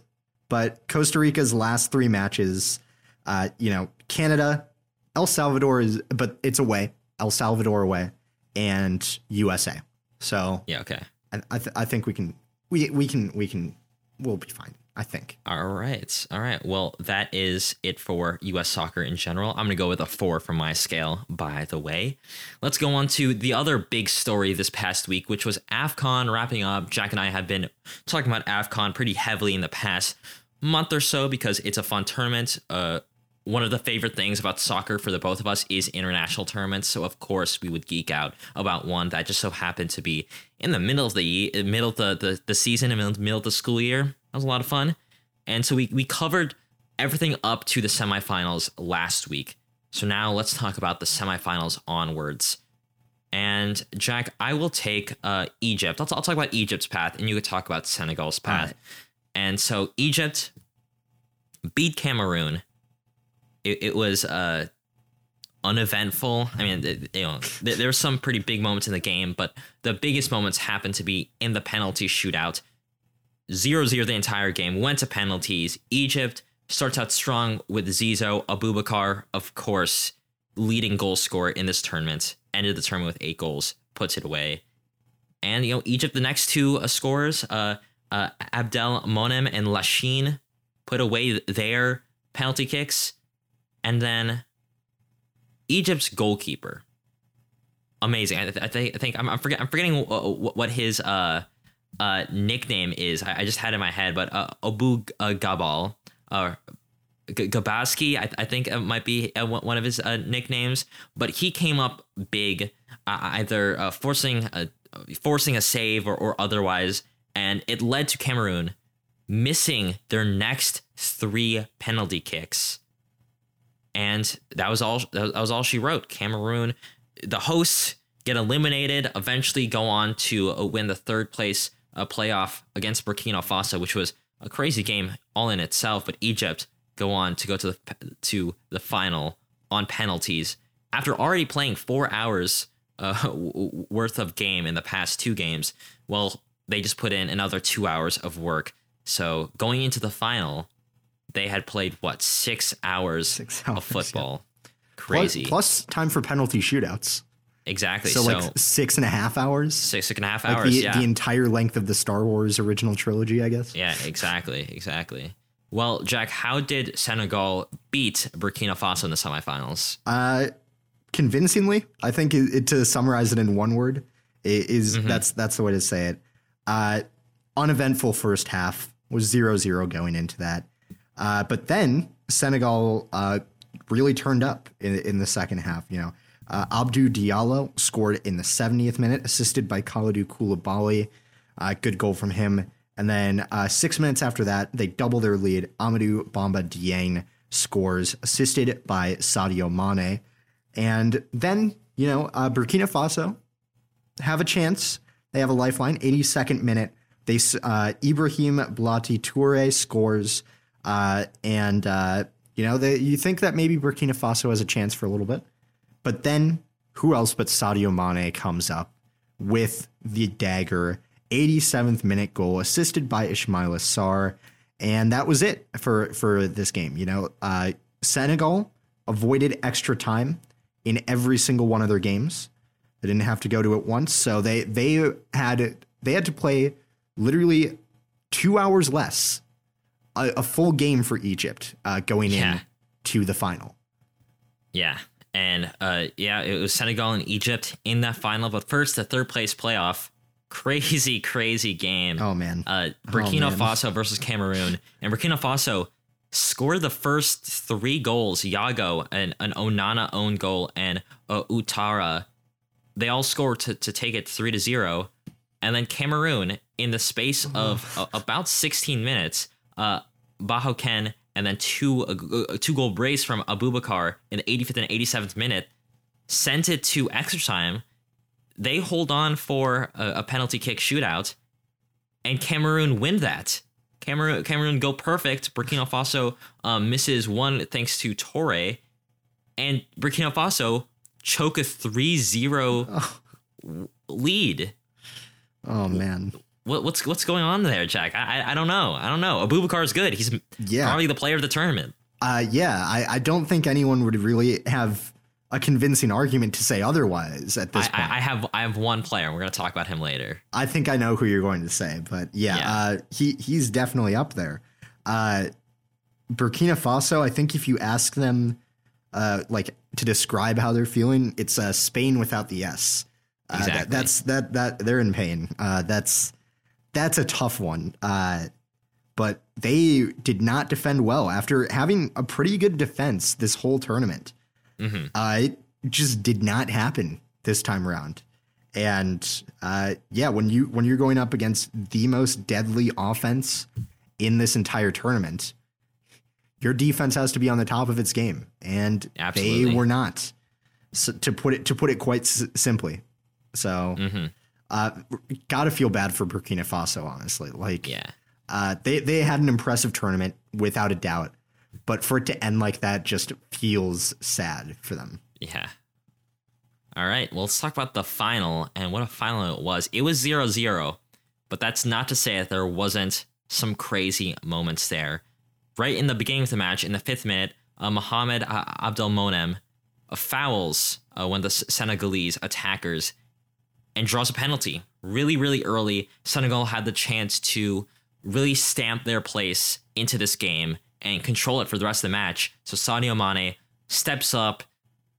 but Costa Rica's last three matches, uh, you know, Canada, El Salvador is, but it's away. El Salvador away, and USA. So Yeah. Okay. I I, th- I think we can we we can we can we'll be fine. I think. All right. All right. Well, that is it for US soccer in general. I'm going to go with a four from my scale, by the way. Let's go on to the other big story this past week, which was AFCON wrapping up. Jack and I have been talking about AFCON pretty heavily in the past month or so because it's a fun tournament. Uh, one of the favorite things about soccer for the both of us is international tournaments. So of course we would geek out about one that just so happened to be in the middle of the middle of the the, the season and middle of the school year. That was a lot of fun, and so we we covered everything up to the semifinals last week. So now let's talk about the semifinals onwards. And Jack, I will take uh, Egypt. I'll, I'll talk about Egypt's path, and you could talk about Senegal's path. And so Egypt beat Cameroon. It, it was uh, uneventful. I mean, you know, there were some pretty big moments in the game, but the biggest moments happened to be in the penalty shootout. 0 0 the entire game, went to penalties. Egypt starts out strong with Zizo Aboubakar, of course, leading goal scorer in this tournament. Ended the tournament with eight goals, puts it away. And, you know, Egypt, the next two uh, scorers, uh, uh, Abdel Monem and Lasheen, put away their penalty kicks. And then Egypt's goalkeeper. Amazing. I, th- I think I think I'm, I'm, forget, I'm forgetting what, what his uh, uh, nickname is. I, I, just had in my head, but uh, Abu Gabal uh, Gabaski, I, I, think might be uh, one of his uh, nicknames, but he came up big, uh, either uh, forcing a forcing a save or, or otherwise, and it led to Cameroon missing their next three penalty kicks, and that was all. That was all she wrote. Cameroon, the hosts, get eliminated. Eventually, go on to uh, win the third place playoff against Burkina Faso, which was a crazy game all in itself. But Egypt go on to go to the to the final on penalties after already playing four hours uh, worth of game in the past two games. Well, they just put in another two hours of work. So going into the final, they had played what six hours, six hours of football. Yeah. Crazy. Plus, plus time for penalty shootouts. Exactly. So, so, like six and a half hours. Six, six and a half hours. Like the, yeah. the entire length of the Star Wars original trilogy, I guess. Yeah, exactly, exactly. Well, Jack, how did Senegal beat Burkina Faso in the semifinals? Uh, convincingly. I think it, it, to summarize it in one word it is mm-hmm. that's that's the way to say it. Uh, uneventful first half was zero zero going into that, uh, but then Senegal uh, really turned up in, in the second half. You know, uh, Abdou Diallo scored in the 70th minute, assisted by Kalidou Koulibaly. Uh, good goal from him. And then uh, six minutes after that, they double their lead. Amadou Bamba Dieng scores, assisted by Sadio Mane. And then, you know, uh, Burkina Faso have a chance. They have a lifeline. 82nd minute, they uh, Ibrahim Blati Toure scores. Uh, and, uh, you know, they, you think that maybe Burkina Faso has a chance for a little bit. But then who else but Sadio Mane comes up with the dagger 87th minute goal assisted by Ismaila Sarr. and that was it for for this game you know uh, Senegal avoided extra time in every single one of their games they didn't have to go to it once so they they had they had to play literally 2 hours less a, a full game for Egypt uh, going yeah. in to the final yeah and uh, yeah, it was Senegal and Egypt in that final. But first, the third place playoff. Crazy, crazy game. Oh man. Uh, Burkina oh, man. Faso versus Cameroon, and Burkina Faso scored the first three goals. Yago and an Onana own goal and uh, Ouattara. They all scored to, to take it three to zero, and then Cameroon in the space of uh, about 16 minutes, uh, Bahoken and then two uh, two goal brace from Aboubakar in the 85th and 87th minute sent it to extra time. They hold on for a, a penalty kick shootout, and Cameroon win that. Cameroon Cameroon go perfect. Burkina Faso um, misses one thanks to Toure, and Burkina Faso choke a 3-0 oh. lead. Oh man what, what's what's going on there, Jack? I, I, I don't know. I don't know. Aboubakar is good. He's yeah. probably the player of the tournament. Uh, yeah, I, I don't think anyone would really have a convincing argument to say otherwise at this I, point. I, have I have one player. We're going to talk about him later. I think I know who you're going to say, but yeah, yeah. Uh, he he's definitely up there. Uh, Burkina Faso. I think if you ask them, uh, like to describe how they're feeling, it's uh, Spain without the S. Uh, exactly. That, that's that that they're in pain. Uh, that's that's a tough one. Uh, but they did not defend well after having a pretty good defense this whole tournament. Mm-hmm. Uh, it just did not happen this time around. And uh, yeah, when you when you're going up against the most deadly offense in this entire tournament, your defense has to be on the top of its game, and Absolutely. they were not. So, to put it to put it quite s- simply, so Mm-hmm. uh, gotta feel bad for Burkina Faso, honestly. Like, Yeah. uh, they they had an impressive tournament without a doubt, but for it to end like that just feels sad for them. Yeah. All right. Well, let's talk about the final and what a final it was. It was 0 0, but that's not to say that there wasn't some crazy moments there. Right in the beginning of the match, in the fifth minute, uh, Mohamed Abdelmonem fouls uh, one of the Senegalese attackers and draws a penalty. Really, really early, Senegal had the chance to really stamp their place into this game and control it for the rest of the match. So Sadio Mane steps up.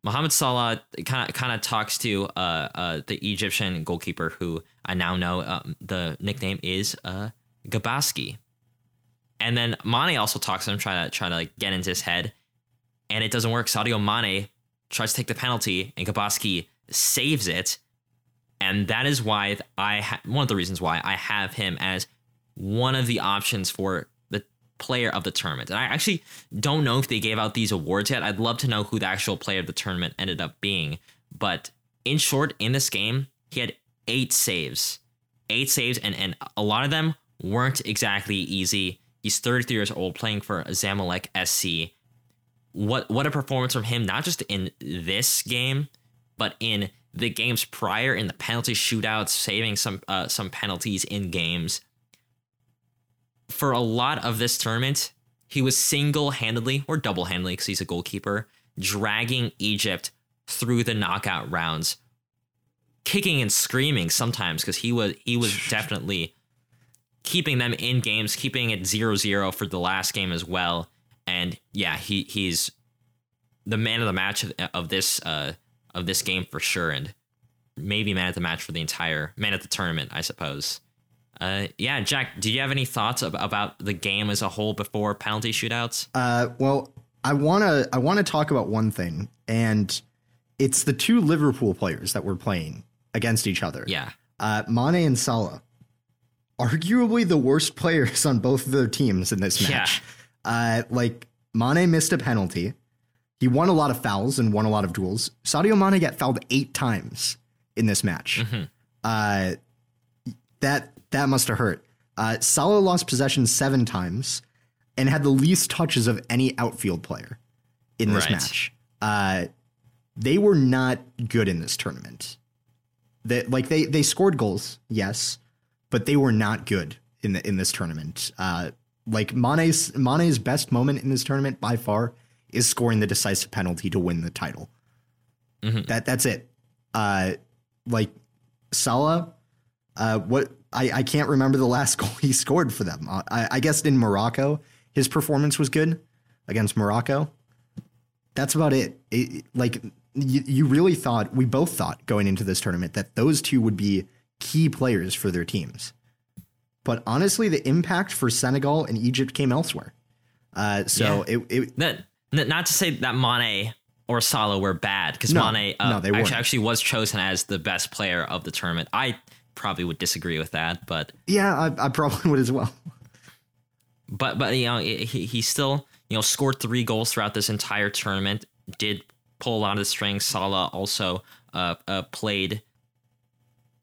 Mohamed Salah kind of kind of talks to uh, uh, the Egyptian goalkeeper, who I now know um, the nickname is uh, Gabaski. And then Mane also talks to him, trying to try to like get into his head, and it doesn't work. Sadio Mane tries to take the penalty, and Gabaski saves it, and that is why I ha- one of the reasons why I have him as one of the options for the player of the tournament. And I actually don't know if they gave out these awards yet. I'd love to know who the actual player of the tournament ended up being. But in short, in this game, he had eight saves, eight saves, and and a lot of them weren't exactly easy. He's 33 years old, playing for Zamalek SC. What what a performance from him! Not just in this game, but in the games prior, in the penalty shootouts, saving some uh, some penalties in games. For a lot of this tournament, he was single handedly or double handedly because he's a goalkeeper, dragging Egypt through the knockout rounds, kicking and screaming sometimes because he was he was definitely keeping them in games, keeping it 0-0 for the last game as well. And yeah, he he's the man of the match of, of this uh of this game for sure, and maybe man of the match for the entire man of the tournament, I suppose. Uh, yeah, Jack, do you have any thoughts ab- about the game as a whole before penalty shootouts? Uh, well, I wanna I wanna talk about one thing, and it's the two Liverpool players that were playing against each other. Yeah, Uh, Mane and Salah, arguably the worst players on both of their teams in this Yeah. match. Uh, like Mane missed a penalty. He won a lot of fouls and won a lot of duels. Sadio Mane got fouled eight times in this match. Mhm. Uh, that that must have hurt. Uh, Salah lost possession seven times and had the least touches of any outfield player in this Right. match. Uh, they were not good in this tournament. That like they they scored goals, yes, but they were not good in the in this tournament. Uh, like Mane's Mane's best moment in this tournament by far is scoring the decisive penalty to win the title. Mhm. That that's it. Uh, like Salah, uh, what I, I can't remember the last goal he scored for them. Uh, I, I guess in Morocco, his performance was good against Morocco. That's about it. It- like you, you really thought, we both thought going into this tournament that those two would be key players for their teams. But honestly, the impact for Senegal and Egypt came elsewhere. Uh, so it, it Not, n- not to say that Mane or Salah were bad, because No, Mane uh, no, they actually, actually was chosen as the best player of the tournament. I probably would disagree with that, but yeah, I, I probably would as well. but but you know he he still you know scored three goals throughout this entire tournament. Did pull a lot of the strings. Salah also uh, uh played,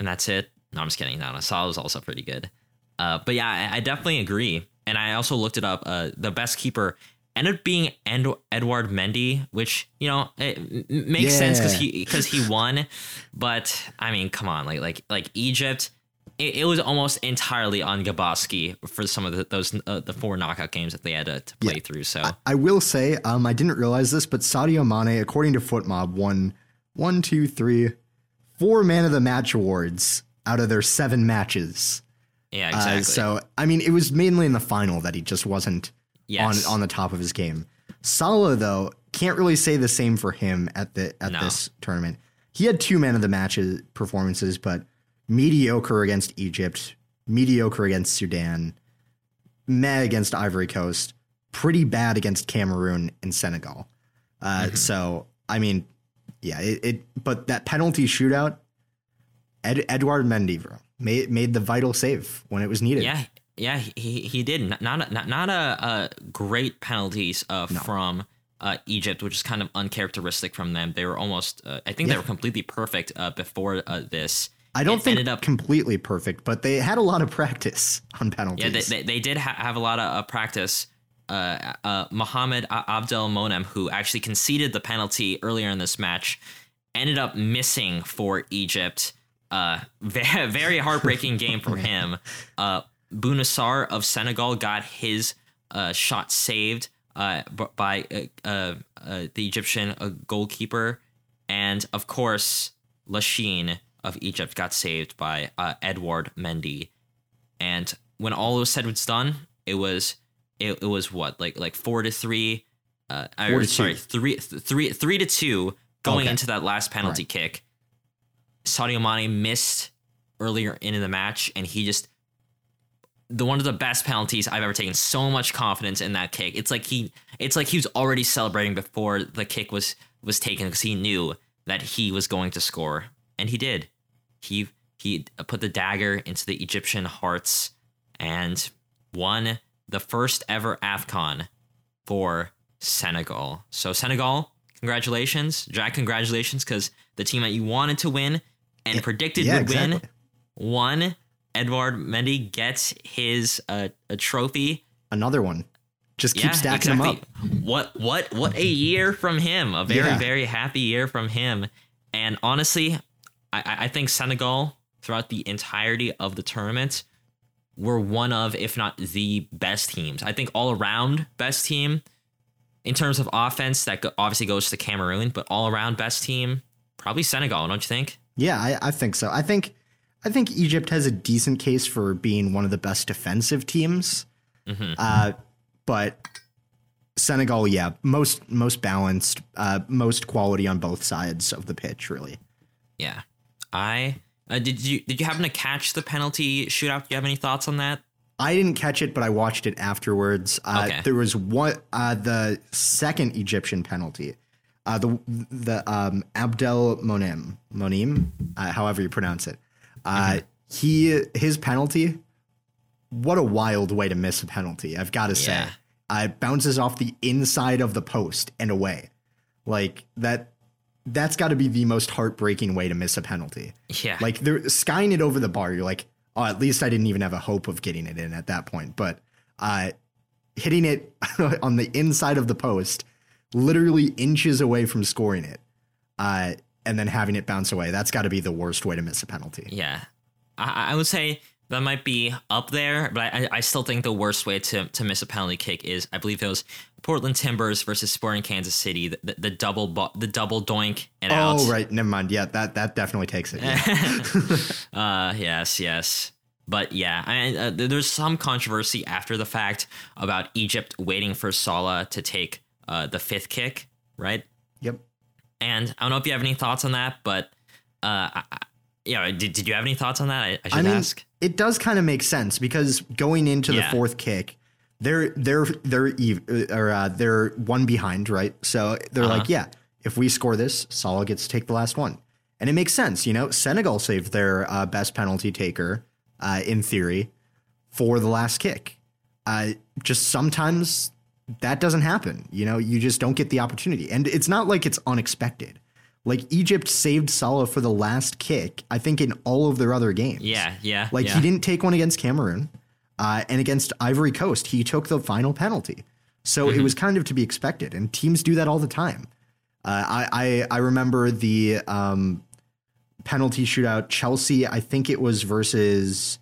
and that's it. No, I'm just kidding. No, no Salah was also pretty good. Uh, but yeah, I, I definitely agree. And I also looked it up. Uh, the best keeper ended up being Ed- Edouard Mendy, which you know it makes sense because he because he won. But I mean, come on, like like like Egypt. It, it was almost entirely on Gabaski for some of the, those uh, the four knockout games that they had to, to play through. So I will say, um, I didn't realize this, but Sadio Mane, according to FotMob, won one, two, three, four Man of the Match awards out of their seven matches. yeah, Uh, exactly. so, I mean, it was mainly in the final that he just wasn't yes. on on the top of his game. Salah, though, can't really say the same for him at the at No. this tournament. He had two Man of the Matches performances, but mediocre against Egypt, mediocre against Sudan. meh against Ivory Coast, pretty bad against Cameroon and Senegal. Uh, Mm-hmm. So I mean, yeah, it, it. But that penalty shootout, Ed, Edouard Mendy bro, made made the vital save when it was needed. Yeah, yeah, he he did not not not, not a, a great penalties uh, from uh, Egypt, which is kind of uncharacteristic from them. They were almost, uh, I think they were completely perfect uh, before uh, this. I don't It think ended up completely perfect, but they had a lot of practice on penalties. Yeah, they, they, they did ha- have a lot of uh, practice. Uh, uh, Mohamed Abdel Monem, who actually conceded the penalty earlier in this match, ended up missing for Egypt. Uh, very, very heartbreaking game for him. Uh, Bouna Sarr of Senegal got his uh, shot saved uh, by uh, uh, uh, the Egyptian uh, goalkeeper. And of course, Lasheen of Egypt got saved by uh, Edouard Mendy. And when all was said was done, it was it, it was what like like four to three, uh, Four or, to sorry two. three th- three three to two going Okay. into that last penalty kick. Sadio Mane missed earlier in the match, and he just the one of the best penalties I've ever taken. So much confidence in that kick. It's like he it's like he was already celebrating before the kick was was taken because he knew that he was going to score, and he did. He he put the dagger into the Egyptian hearts and won the first ever AFCON for Senegal. So Senegal, congratulations, Jack. Congratulations, because the team that you wanted to win and predicted yeah, would win won. Edouard Mendy gets his uh, a trophy. Another one. Just keep Yeah, stacking exactly. them up. What what what a year from him! A very Yeah. very happy year from him. And honestly, I I think Senegal throughout the entirety of the tournament were one of, if not the best teams. I think all around best team in terms of offense. That obviously goes to Cameroon, but all around best team probably Senegal. Don't you think? Yeah, I, I think so. I think I think Egypt has a decent case for being one of the best defensive teams. Mm-hmm. Uh, but Senegal, yeah, most most balanced, uh, most quality on both sides of the pitch, really. Yeah. I uh, did you did you happen to catch the penalty shootout? Do you have any thoughts on that? I didn't catch it, but I watched it afterwards. Uh, Okay. There was one, uh, the second Egyptian penalty, uh, the the um, Abdel Monim Monim, uh, however you pronounce it. Uh, He his penalty. What a wild way to miss a penalty! I've got to say, Yeah. uh, it bounces off the inside of the post and away, like that. That's got to be the most heartbreaking way to miss a penalty. Yeah. Like they're skying it over the bar. You're like, oh, at least I didn't even have a hope of getting it in at that point. But uh, hitting it on the inside of the post, literally inches away from scoring it, uh, and then having it bounce away. That's got to be the worst way to miss a penalty. Yeah, I, I would say that might be up there, but I, I still think the worst way to, to miss a penalty kick is I believe it was Portland Timbers versus Sporting Kansas City, the, the, the double bo- the double doink and out. Oh, right. Never mind. Yeah, that that definitely takes it. Yeah. Uh, yes, yes. But yeah, I, uh, there's some controversy after the fact about Egypt waiting for Salah to take uh, the fifth kick, right? yep. And I don't know if you have any thoughts on that, but uh, I, I- yeah, did, did you have any thoughts on that? I, I should I mean, ask. it does kind of make sense because going into the fourth kick, they're they're they're ev- or uh, they're one behind, right? So they're Uh-huh. like, yeah, if we score this, Salah gets to take the last one, and it makes sense. You know, Senegal saved their uh, best penalty taker uh, in theory for the last kick. Uh, just sometimes that doesn't happen. You know, you just don't get the opportunity, and it's not like it's unexpected. Like Egypt saved Salah for the last kick, I think, in all of their other games. Yeah, yeah. Like yeah. he didn't take one against Cameroon, uh, and against Ivory Coast, he took the final penalty. So Mm-hmm. it was kind of to be expected, and teams do that all the time. Uh, I, I I remember the um, penalty shootout. Chelsea, I think it was versus.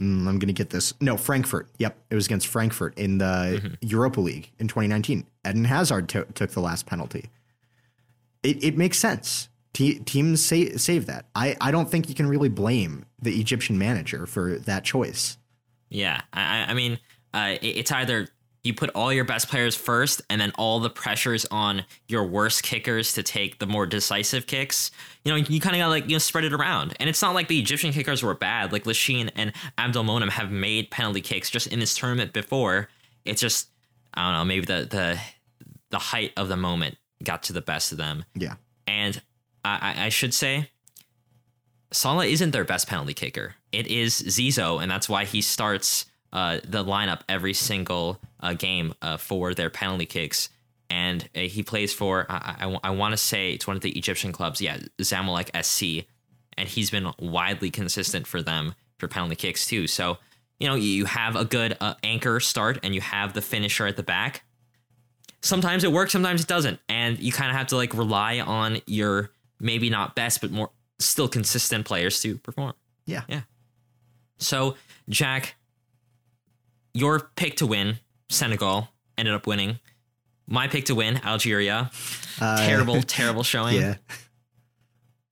mm, I'm gonna get this. No, Frankfurt. Yep, it was against Frankfurt in the Mm-hmm. Europa League in 2019. Eden Hazard to- took the last penalty. It it makes sense. Te- teams save that. I, I don't think you can really blame the Egyptian manager for that choice. Yeah, I, I- I mean, uh, it- it's either you put all your best players first, and then all the pressures on your worst kickers to take the more decisive kicks. You know, you kind of got like you know spread it around, and it's not like the Egyptian kickers were bad. Like Lasheen and Abdelmonem have made penalty kicks just in this tournament before. It's just I don't know, maybe the the the height of the moment got to the best of them. Yeah. And I, I should say, Salah isn't their best penalty kicker. It is Zizo, and that's why he starts uh, the lineup every single uh, game uh, for their penalty kicks. And uh, he plays for, I, I, I want to say it's one of the Egyptian clubs. Yeah, Zamalek SC. And he's been widely consistent for them for penalty kicks too. So, you know, you have a good uh, anchor start and you have the finisher at the back. Sometimes it works, sometimes it doesn't. And you kind of have to like rely on your maybe not best, but more still consistent players to perform. Yeah. Yeah. So, Jack, your pick to win, Senegal, ended up winning. My pick to win, Algeria. Uh, terrible, terrible showing. Yeah.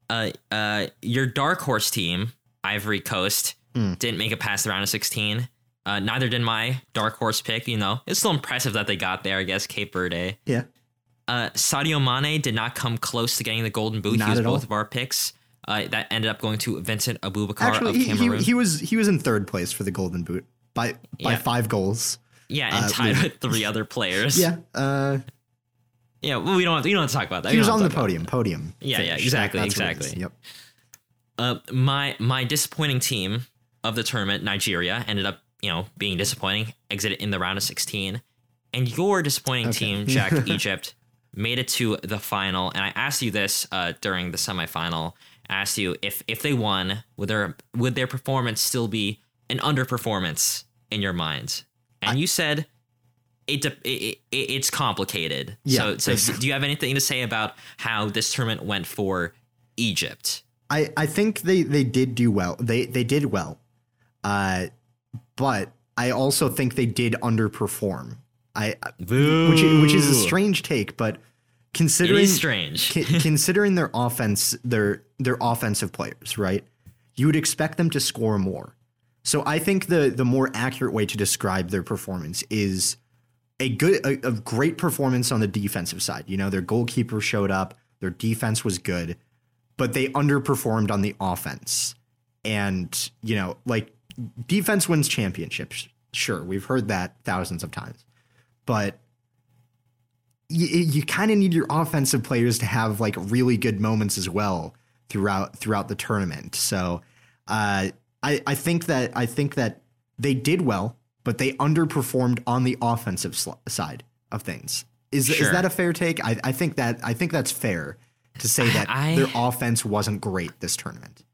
Uh, uh, your dark horse team, Ivory Coast, mm. didn't make it past the round of 16. Uh, neither did my dark horse pick. You know, it's still impressive that they got there. I guess Cape Verde. Yeah. Uh, Sadio Mane did not come close to getting the golden boot. Not he was both all. of our picks. Uh, that ended up going to Vincent Aboubakar Actually, of Cameroon. He, he, was he was in third place for the golden boot by by yeah. five goals. Yeah, and uh, tied with three other players. Yeah. Uh, yeah, well, we don't have, we don't have to talk about that. He was on the podium. Podium. Yeah, finish. yeah, exactly, exactly. Yep. Uh, my my disappointing team of the tournament, Nigeria, ended up you know being disappointing, exited in the round of sixteen, and your disappointing okay. team, Jack Egypt, made it to the final. And I asked you this uh, during the semifinal. I asked you if if they won, would their would their performance still be an underperformance in your mind? And I, you said it, it, it, it's complicated. Yeah, so so do you have anything to say about how this tournament went for Egypt? I, I think they, they did do well. They they did well. Uh, but I also think they did underperform. I Boo. which which is a strange take, but considering strange considering their offense, their their offensive players, right? You would expect them to score more. So I think the the more accurate way to describe their performance is a good a, a great performance on the defensive side. You know, their goalkeeper showed up, their defense was good, but they underperformed on the offense. And, you know, like defense wins championships. Sure, we've heard that thousands of times but you, you kind of need your offensive players to have like really good moments as well throughout throughout the tournament. So uh, I I think that I think that they did well, but they underperformed on the offensive sl- side of things. Is sure. is that a fair take? I, I think that I think that's fair to say that I, their offense wasn't great this tournament.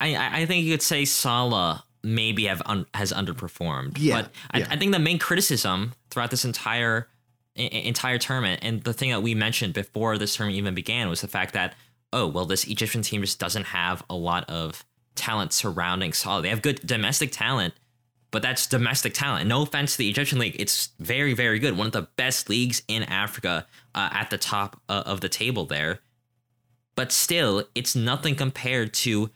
I I think you could say Salah maybe have un, has underperformed. Yeah, but I, yeah. I, think the main criticism throughout this entire I- entire tournament, and the thing that we mentioned before this tournament even began, was the fact that oh well, this Egyptian team just doesn't have a lot of talent surrounding Salah. They have good domestic talent, but that's domestic talent. No offense to the Egyptian league, it's very very good, one of the best leagues in Africa, uh, at the top uh, of the table there. But still, it's nothing compared to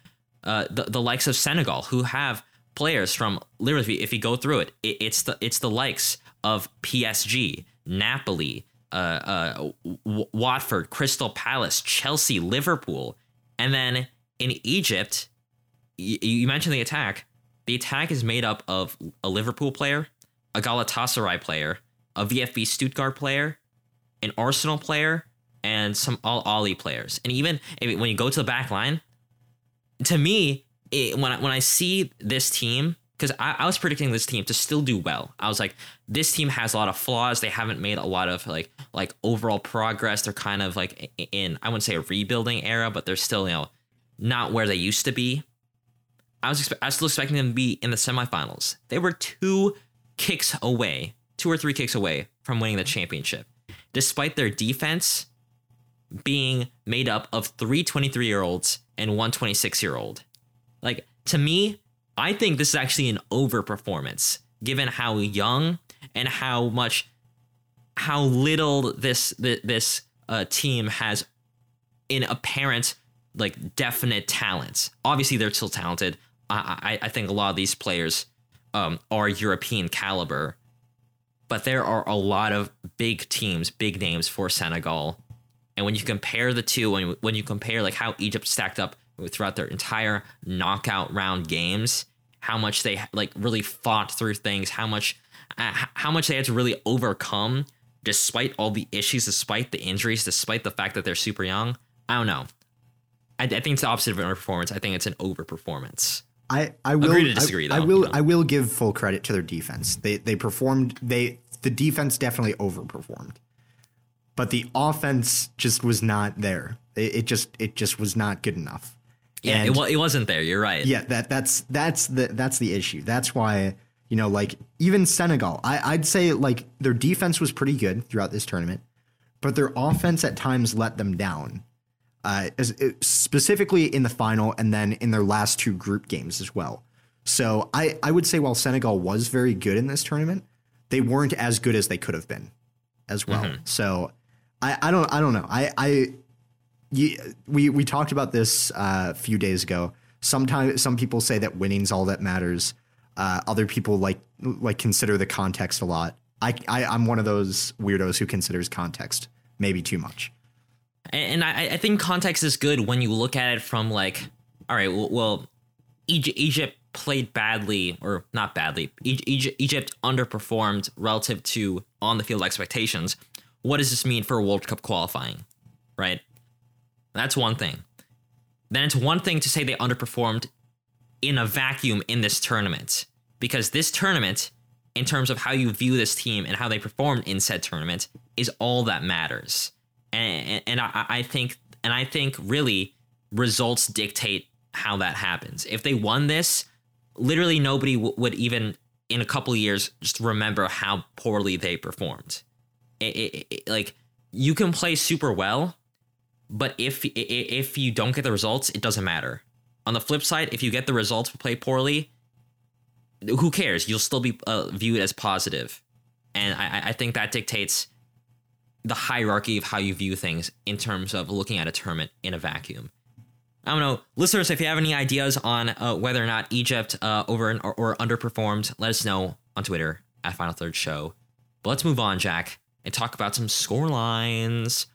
uh, the the likes of Senegal, who have players from literally if you go through it, it it's the it's the likes of PSG, Napoli, uh, uh, Watford, Crystal Palace, Chelsea, Liverpool, and then in Egypt, y- you mentioned the attack. The attack is made up of a Liverpool player, a Galatasaray player, a VFB Stuttgart player, an Arsenal player, and some Al Ahly players. And even when you go to the back line, to me, it, when I, when I see this team, because I, I was predicting this team to still do well. I was like, this team has a lot of flaws. They haven't made a lot of like like overall progress. They're kind of like in I wouldn't say a rebuilding era, but they're still you know not where they used to be. I was expe- I was still expecting them to be in the semifinals. They were two kicks away, two or three kicks away from winning the championship, despite their defense being made up of three 23 year olds and one 26 year old. Like to me, I think this is actually an overperformance given how young and how much how little this this uh, team has in apparent like definite talents. Obviously, they're still talented. I I, think a lot of these players um, are European caliber, but there are a lot of big teams, big names for Senegal. And when you compare the two, when, when you compare like how Egypt stacked up throughout their entire knockout round games, how much they like really fought through things, how much uh, how much they had to really overcome despite all the issues, despite the injuries, despite the fact that they're super young. I don't know. I, I think it's the opposite of an underperformance. I think it's an overperformance. I, I will Agree to disagree, I, I will you know. I will give full credit to their defense. They they performed they the defense definitely overperformed. But the offense just was not there. It, it just it just was not good enough. Yeah, And- it, it wasn't there. You're right. yeah, that that's that's the that's the issue. That's why you know, like even Senegal, I, I'd say like their defense was pretty good throughout this tournament, but their offense at times let them down. Uh, as, it- specifically in the final and then in their last two group games as well. So I I would say while Senegal was very good in this tournament, they weren't as good as they could have been, as well. So I I don't I don't know I I we we talked about this uh, a few days ago. Sometimes some people say that winning's all that matters. Uh, other people like like consider the context a lot. I, I I'm one of those weirdos who considers context maybe too much. and I, I think context is good when you look at it from like, all right, well, well Egypt, played badly or not badly. Egypt underperformed relative to on the field expectations. What does this mean for World Cup qualifying? Right, that's one thing. Then it's one thing to say they underperformed in a vacuum in this tournament because this tournament in terms of how you view this team and how they performed in said tournament is all that matters and, and I, I think and I think really results dictate how that happens. If they won this, literally nobody w- would even in a couple years just remember how poorly they performed. It, it, it- like you can play super well, but if if you don't get the results, it doesn't matter. On the flip side, if you get the results but play poorly, who cares? You'll still be uh, viewed as positive, and I, I- I think that dictates the hierarchy of how you view things in terms of looking at a tournament in a vacuum. I don't know, listeners. If you have any ideas on uh, whether or not Egypt uh, over and, or, or underperformed, let us know on Twitter at Final Third Show. But let's move on, Jack, and talk about some score lines.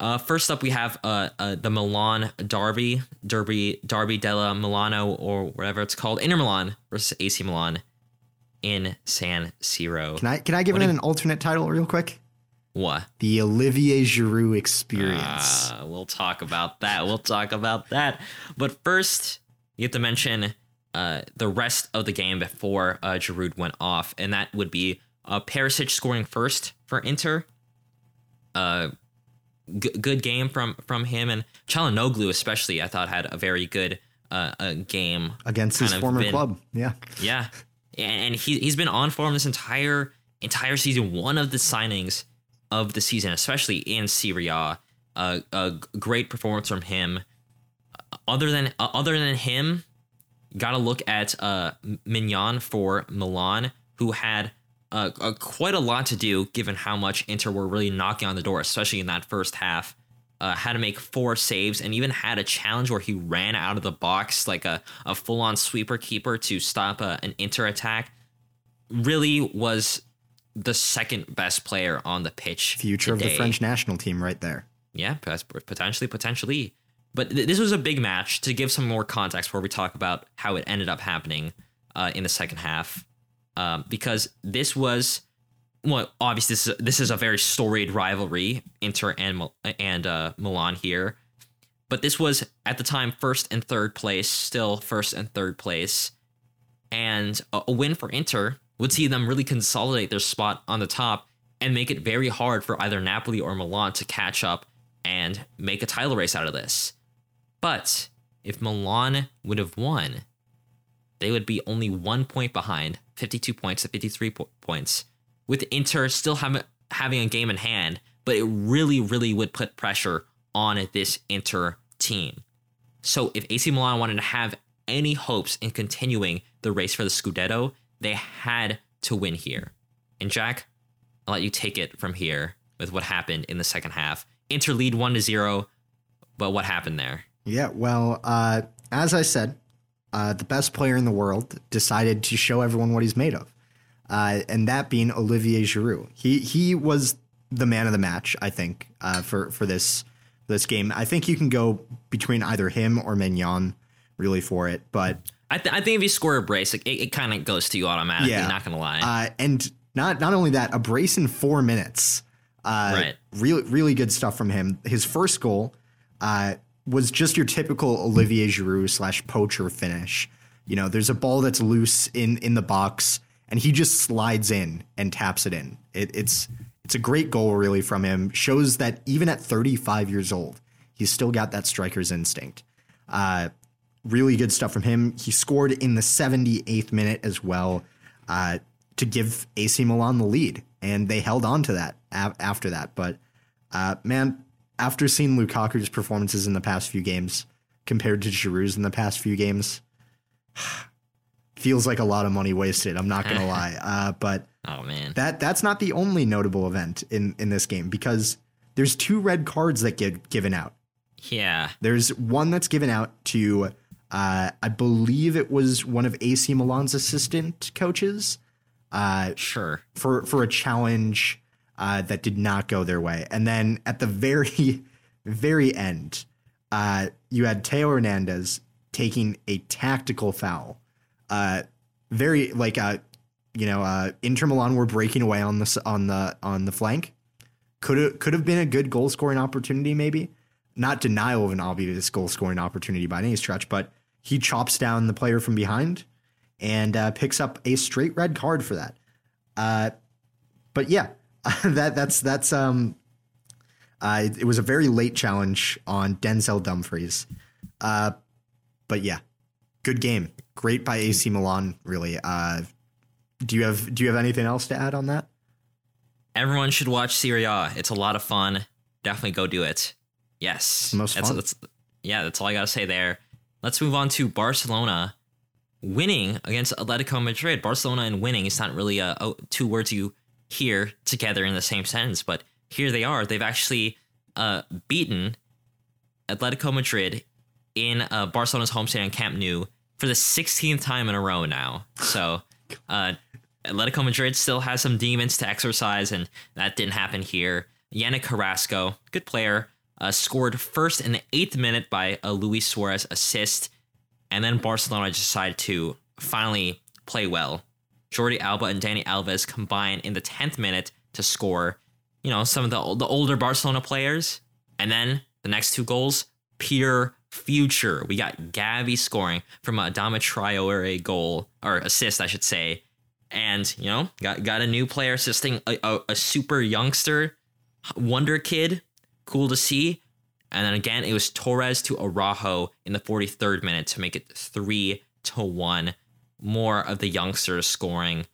Uh, first up, we have uh, uh, the Milan Derby, Derby, Derby della Milano, or whatever it's called, Inter Milan versus AC Milan in San Siro. Can I can I give it an alternate title real quick? what? The Olivier Giroud experience. Uh, we'll talk about that. We'll talk about that. But first, you have to mention uh, the rest of the game before uh, Giroud went off, and that would be uh, Perisic scoring first for Inter. Uh, g- good game from from him and Chalanoglu especially. I thought had a very good uh, uh game against his former been- club. Yeah. yeah, and he he's been on form this entire entire season. One of the signings of the season, especially in Serie A. Uh, a great performance from him. Other than uh, other than him, got to look at uh, Maignan for Milan, who had uh, uh, quite a lot to do given how much Inter were really knocking on the door, especially in that first half. Uh, had to make four saves and even had a challenge where he ran out of the box like a, a full on sweeper keeper to stop a, an Inter attack. Really was the second best player on the pitch. Future of the. French national team right there. Yeah, potentially, potentially. But th- this was a big match. To give some more context before we talk about how it ended up happening uh, in the second half, um, because this was well, obviously this is, this is a very storied rivalry, Inter and and uh, Milan here. But this was at the time first and third place, still first and third place, and a, a win for Inter would see them really consolidate their spot on the top and make it very hard for either Napoli or Milan to catch up and make a title race out of this. But if Milan would have won, they would be only one point behind, 52 points to 53 po- points, with Inter still have, having a game in hand, but it really, really would put pressure on this Inter team. So if AC Milan wanted to have any hopes in continuing the race for the Scudetto, they had to win here. And Jack, I'll let you take it from here with what happened in the second half. Inter lead 1 to 0, but what happened there? Yeah, well, uh, as I said, uh, the best player in the world decided to show everyone what he's made of. uh, and that being Olivier Giroud. He he was the man of the match, I think, uh, for for this this game. I think you can go between either him or Maignan really for it, but I, th- I think if you score a brace, it, it kind of goes to you automatically. Yeah. Not gonna lie. uh, and not not only that, a brace in four minutes. Uh, Right. Really, really good stuff from him. His first goal uh, was just your typical Olivier Giroud slash poacher finish. You know, there's a ball that's loose in in the box, and he just slides in and taps it in. It, it's it's a great goal, really, from him. Shows that even at 35 years old, he's still got that striker's instinct. Uh, really good stuff from him. He scored in the 78th minute as well uh, to give AC Milan the lead, and they held on to that after that. But uh, man, after seeing Lukaku's performances in the past few games compared to Giroud's in the past few games, feels like a lot of money wasted. I'm not gonna lie, uh, but oh man. that that's not the only notable event in in this game because there's two red cards that get given out. yeah. There's one that's given out to, uh, I believe it was one of AC Milan's assistant coaches uh, Sure. for for a challenge uh, that did not go their way. And then at the very very end, uh, you had Theo Hernandez taking a tactical foul. Uh, very like uh, you know, uh, Inter Milan were breaking away on the on the on the flank. Could have could have been a good goal scoring opportunity, maybe. Not denial of an obvious goal scoring opportunity by any stretch, but he chops down the player from behind and uh, picks up a straight red card for that. Uh, but yeah, that that's that's um, uh, it, it was a very late challenge on Denzel Dumfries. Uh, but yeah, good game, great by AC Milan. Really. Uh, do you have do you have anything else to add on that? Everyone should watch Serie A. It's a lot of fun. Definitely go do it. Yes. most that's, fun. That's, yeah, that's all I got to say there. Let's move on to Barcelona winning against Atletico Madrid. Barcelona and winning is not really a, uh oh, two words you hear together in the same sentence, but here they are. They've actually uh, beaten Atletico Madrid in uh, Barcelona's home stadium, Camp Nou, for the 16th time in a row now. So, uh, Atletico Madrid still has some demons to exercise, and that didn't happen here. Yannick Carrasco, good player, uh, scored first in the eighth minute by a Luis Suarez assist, and then Barcelona decided to finally play well. Jordi Alba and Dani Alves combined in the 10th minute to score, you know, some of the, the older Barcelona players. And then the next two goals, pure future. We got Gavi scoring from a Adama Traore goal, or assist, I should say. And, you know, got, got a new player assisting a, a, a super youngster, wonder kid. Cool to see. And then again, it was Torres to Araujo in the 43rd minute to make it 3 to 1. More of the youngsters scoring.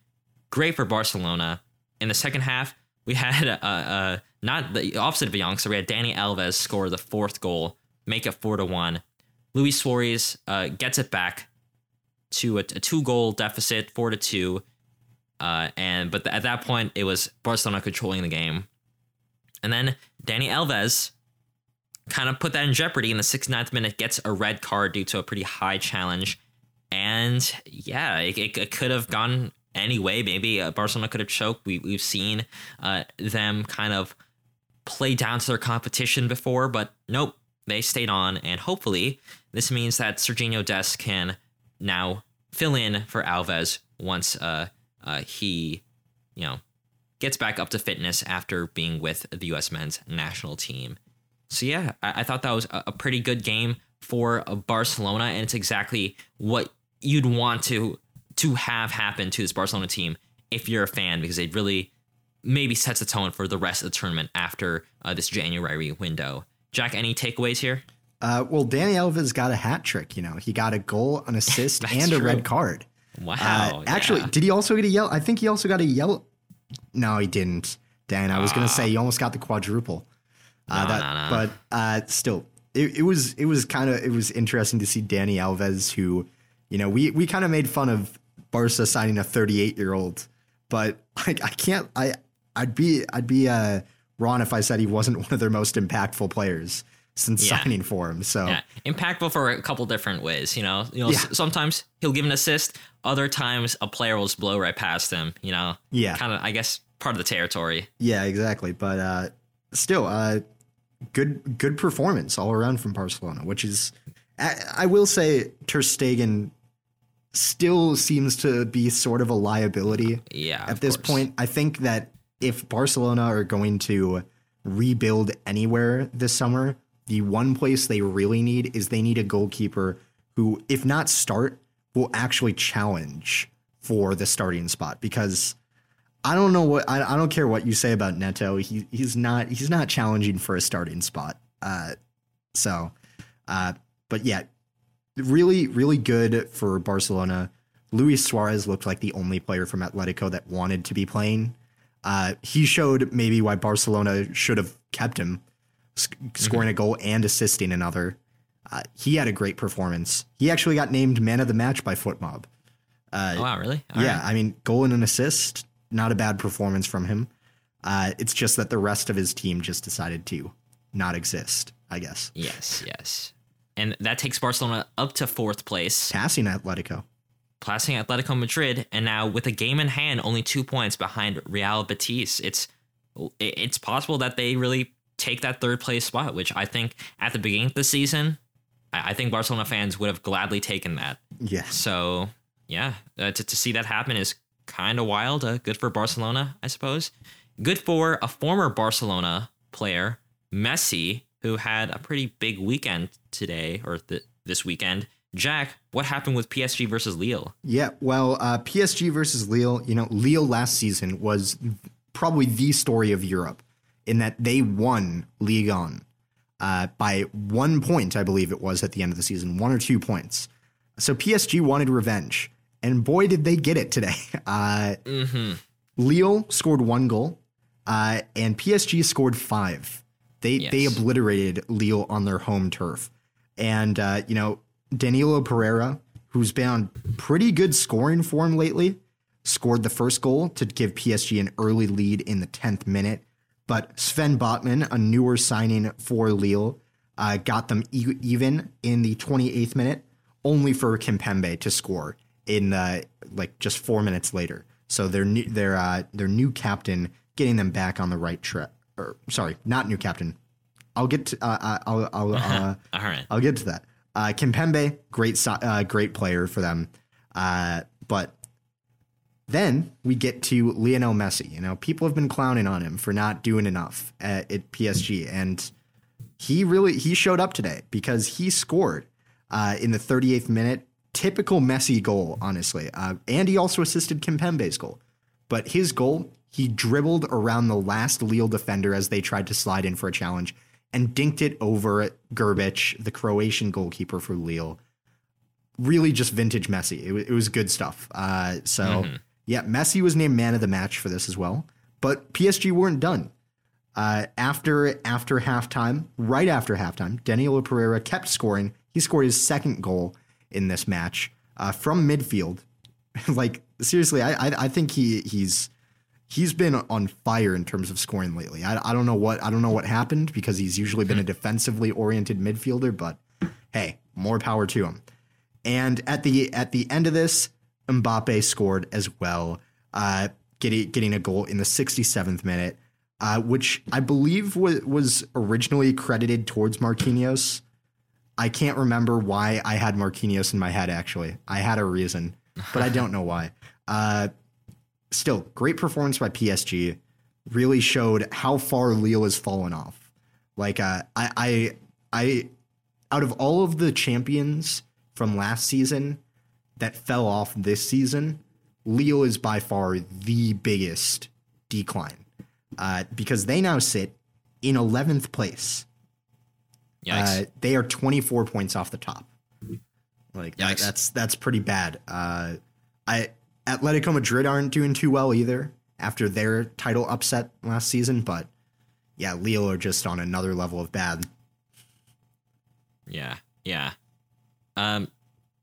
Great for Barcelona. In the second half, we had uh, uh, not the opposite of a youngster. We had Dani Alves score the fourth goal, make it 4 to 1. Luis Suarez uh, gets it back to a, a two goal deficit, 4 to 2. Uh, and but at that point, it was Barcelona controlling the game. And then Dani Alves kind of put that in jeopardy in the 69th minute, gets a red card due to a pretty high challenge. And yeah, it, it, it could have gone any way. Maybe uh, Barcelona could have choked. We, we've seen uh, them kind of play down to their competition before, but nope, they stayed on. And hopefully, this means that Sergiño Dest can now fill in for Alves once uh, uh, he, you know, gets back up to fitness after being with the U.S. men's national team. So yeah, I, I thought that was a, a pretty good game for Barcelona, and it's exactly what you'd want to to have happen to this Barcelona team if you're a fan, because it really maybe sets the tone for the rest of the tournament after uh, this January window. Jack, any takeaways here? Uh, well, Dani Alves got a hat trick. You know, he got a goal, an assist, and a true. red card. Wow. Uh, actually, yeah. did he also get a yellow? I think he also got a yellow. No, he didn't. Dan, I was gonna say he almost got the quadruple. Uh, No, that, no, no. But uh, still, it, it was it was kind of it was interesting to see Dani Alves, who you know we we kind of made fun of Barca signing a 38 year old, but like I can't I I'd be I'd be uh, wrong if I said he wasn't one of their most impactful players since Yeah. signing for him. So Yeah, impactful for a couple different ways. You know, you know. Yeah. s- sometimes he'll give an assist. Other times a player will just blow right past him. You know. Yeah. Kind of, I guess, part of the territory. Yeah, exactly. But uh, still, uh, good good performance all around from Barcelona, which is, I, I will say, Ter Stegen still seems to be sort of a liability Yeah. at this course. point. I think that if Barcelona are going to rebuild anywhere this summer, the one place they really need is they need a goalkeeper who, if not start, will actually challenge for the starting spot because I don't know what I, I don't care what you say about Neto. He he's not he's not challenging for a starting spot. Uh, so, uh, but yeah, really really good for Barcelona. Luis Suarez looked like the only player from Atletico that wanted to be playing. Uh, he showed maybe why Barcelona should have kept him, sc- scoring a goal and assisting another. Uh, he had a great performance. He actually got named man of the match by FotMob. Oh, wow, really? All yeah, right. I mean, goal and an assist, not a bad performance from him. Uh, it's just that the rest of his team just decided to not exist, I guess. Yes. Yes. And that takes Barcelona up to fourth place, Passing Atletico. passing Atletico Madrid, and now with a game in hand, only two points behind Real Betis. It's it's possible that they really take that third place spot, which I think at the beginning of the season, I I think Barcelona fans would have gladly taken that. Yeah. So yeah, uh, to, to see that happen is kind of wild. Uh, good for Barcelona, I suppose. Good for a former Barcelona player, Messi, who had a pretty big weekend today or th- this weekend. Jack, what happened with PSG versus Lille? Yeah, well, uh, PSG versus Lille, you know, Lille last season was probably the story of Europe in that they won Ligue 1 uh, by one point, I believe it was at the end of the season, one or two points. So PSG wanted revenge, and boy, did they get it today. Uh, Lille scored one goal, uh, and PSG scored five. They they obliterated Lille on their home turf, and uh, you know Danilo Pereira, who's been on pretty good scoring form lately, scored the first goal to give PSG an early lead in the tenth minute. But Sven Botman, a newer signing for Lille, uh, got them e- even in the 28th minute, only for Kimpembe to score in like just four minutes later. So their new their uh, their new captain getting them back on the right track. Or sorry, not new captain. I'll get to, uh, uh, I'll I'll uh, All right. I'll get to that. Uh, Kimpembe, great uh, great player for them, uh, but then we get to Lionel Messi. You know, people have been clowning on him for not doing enough at, at PSG, and he really he showed up today because he scored uh, in the 38th minute. Typical Messi goal, honestly, uh, and he also assisted Kimpembe's goal. But his goal, he dribbled around the last Lille defender as they tried to slide in for a challenge and dinked it over Grbić, the Croatian goalkeeper for Lille. Really just vintage Messi. It, wa- it was good stuff. Uh, so, yeah, Messi was named man of the match for this as well. But PSG weren't done. Uh, after after halftime, right after halftime, Danilo Pereira kept scoring. He scored his second goal in this match uh, from midfield. like seriously, I, I I think he he's he's been on fire in terms of scoring lately. I, I don't know what I don't know what happened because he's usually been a defensively oriented midfielder, but hey, more power to him. And at the at the end of this, Mbappe scored as well, uh, getting getting a goal in the 67th minute, uh, which I believe was was originally credited towards Marquinhos. I can't remember why I had Marquinhos in my head. Actually, I had a reason, but I don't know why. Uh, still, great performance by PSG. Really showed how far Lille has fallen off. Like uh, I, I, I, out of all of the champions from last season that fell off this season, Lille is by far the biggest decline uh, because they now sit in 11th place. Uh, they are 24 points off the top. Like that- that's that's pretty bad. Uh, I Atletico Madrid aren't doing too well either after their title upset last season, but yeah, Lille are just on another level of bad. Yeah, yeah, um,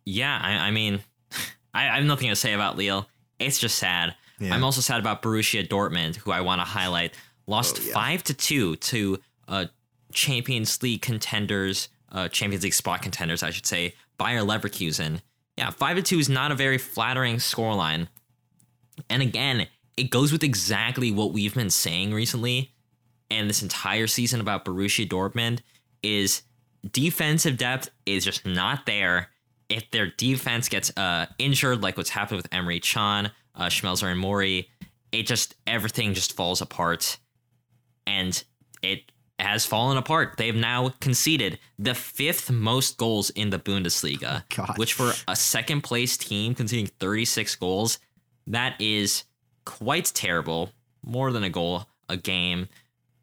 yeah. I, I mean, I, I have nothing to say about Lille. It's just sad. Yeah. I'm also sad about Borussia Dortmund, who I want to highlight. Lost Oh, yeah. five to two to uh, Champions League contenders, uh, Champions League spot contenders, I should say, Bayer Leverkusen. Yeah, five to two is not a very flattering scoreline. And again, it goes with exactly what we've been saying recently and this entire season about Borussia Dortmund is defensive depth is just not there. If their defense gets uh, injured, like what's happened with Emre Can, uh, Schmelzer, and Mori, it just everything just falls apart, and it has fallen apart. They've now conceded the fifth most goals in the Bundesliga, God. which for a second place team conceding 36 goals, that is quite terrible. More than a goal a game.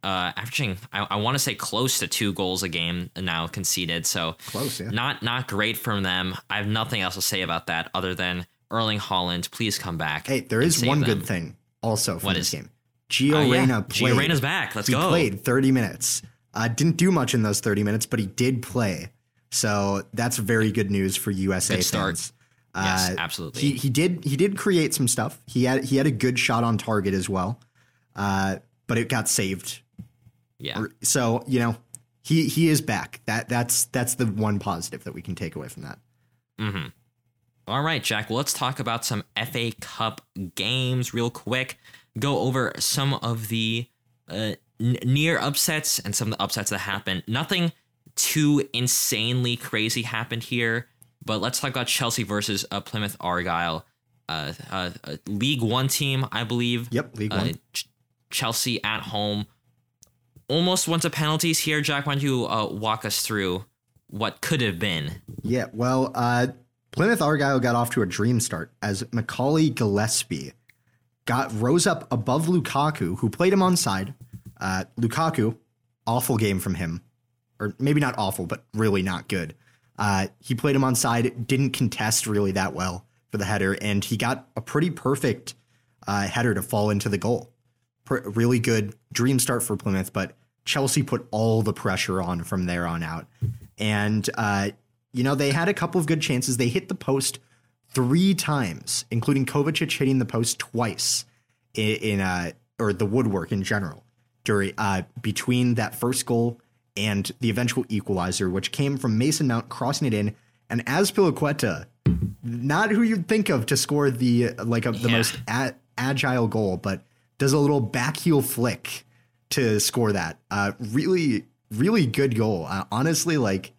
Uh, averaging, I, I want to say close to two goals a game now conceded. So Close, yeah. not not great from them. I have nothing else to say about that other than Erling Haaland, please come back. Hey, there is one them. good thing also from What this is- game. Gio Oh, yeah. Reyna Gio played. Reyna's back. Let's he go. He played 30 minutes. Uh, didn't do much in those 30 minutes, but he did play. So that's very good news for USA Good start. fans. Yes, Uh, absolutely. He he did he did create some stuff. He had he had a good shot on target as well, uh, but it got saved. yeah. So you know he he is back. That that's that's the one positive that we can take away from that. All right, Jack. Well, let's talk about some FA Cup games real quick. Go over some of the uh, n- near upsets and some of the upsets that happened. Nothing too insanely crazy happened here, but let's talk about Chelsea versus uh, Plymouth Argyle. Uh, uh, uh, League One team, I believe. Yep, League Uh, One. Ch- Chelsea at home. Almost went to penalties here. Jack, why don't you uh, walk us through what could have been? Yeah, well, uh, Plymouth Argyle got off to a dream start as Macaulay Gillesphey got rose up above Lukaku, who played him on side. Uh, Lukaku, awful game from him, or maybe not awful, but really not good. Uh, he played him on side, didn't contest really that well for the header, and he got a pretty perfect uh, header to fall into the goal. Really good dream start for Plymouth, but Chelsea put all the pressure on from there on out. And, uh, you know, they had a couple of good chances. They hit the post three times, including Kovacic hitting the post twice in, in uh, or the woodwork in general during uh, between that first goal and the eventual equalizer, which came from Mason Mount crossing it in, and Azpilicueta, not who you'd think of to score the like a, the Yeah. most a- agile goal, but does a little back heel flick to score that. Uh, really, really good goal. Uh, honestly, like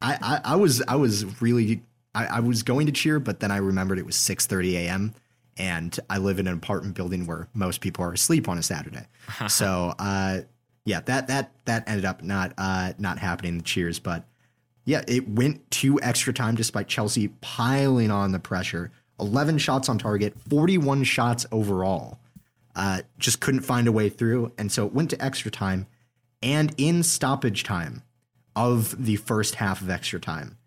I, I, I was I was really I, I was going to cheer, but then I remembered it was 6:30 a.m. and I live in an apartment building where most people are asleep on a Saturday. so uh, yeah, that that that ended up not uh, not happening. The cheers, but yeah, it went to extra time despite Chelsea piling on the pressure. 11 shots on target, 41 shots overall. Uh, just couldn't find a way through, and so it went to extra time. And in stoppage time of the first half of extra time,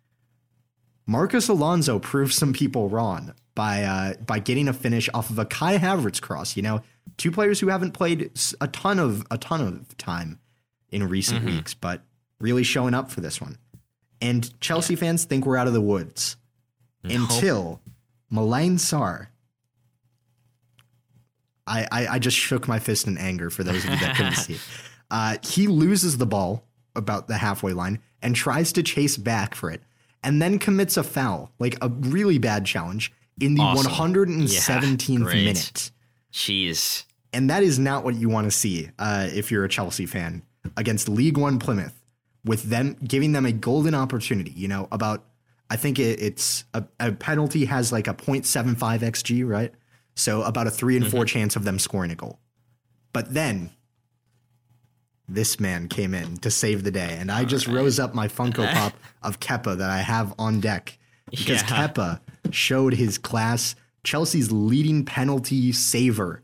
Marcos Alonso proved some people wrong by uh, by getting a finish off of a Kai Havertz cross. You know, two players who haven't played a ton of a ton of time in recent weeks, but really showing up for this one. And Chelsea fans think we're out of the woods until Malang Sarr. I, I I just shook my fist in anger for those of you that couldn't see. Uh, he loses the ball about the halfway line and tries to chase back for it, and then commits a foul, like a really bad challenge, in the Awesome. 117th Yeah, minute. Jeez. And that is not what you want to see uh, if you're a Chelsea fan against League One Plymouth, with them giving them a golden opportunity. You know, about I think it, it's a, a penalty has like a 0.75 xg, right? So about a three and four chance of them scoring a goal. But then this man came in to save the day, and I just rose up my Funko Pop of Kepa that I have on deck because Yeah. Kepa showed his class. Chelsea's leading penalty saver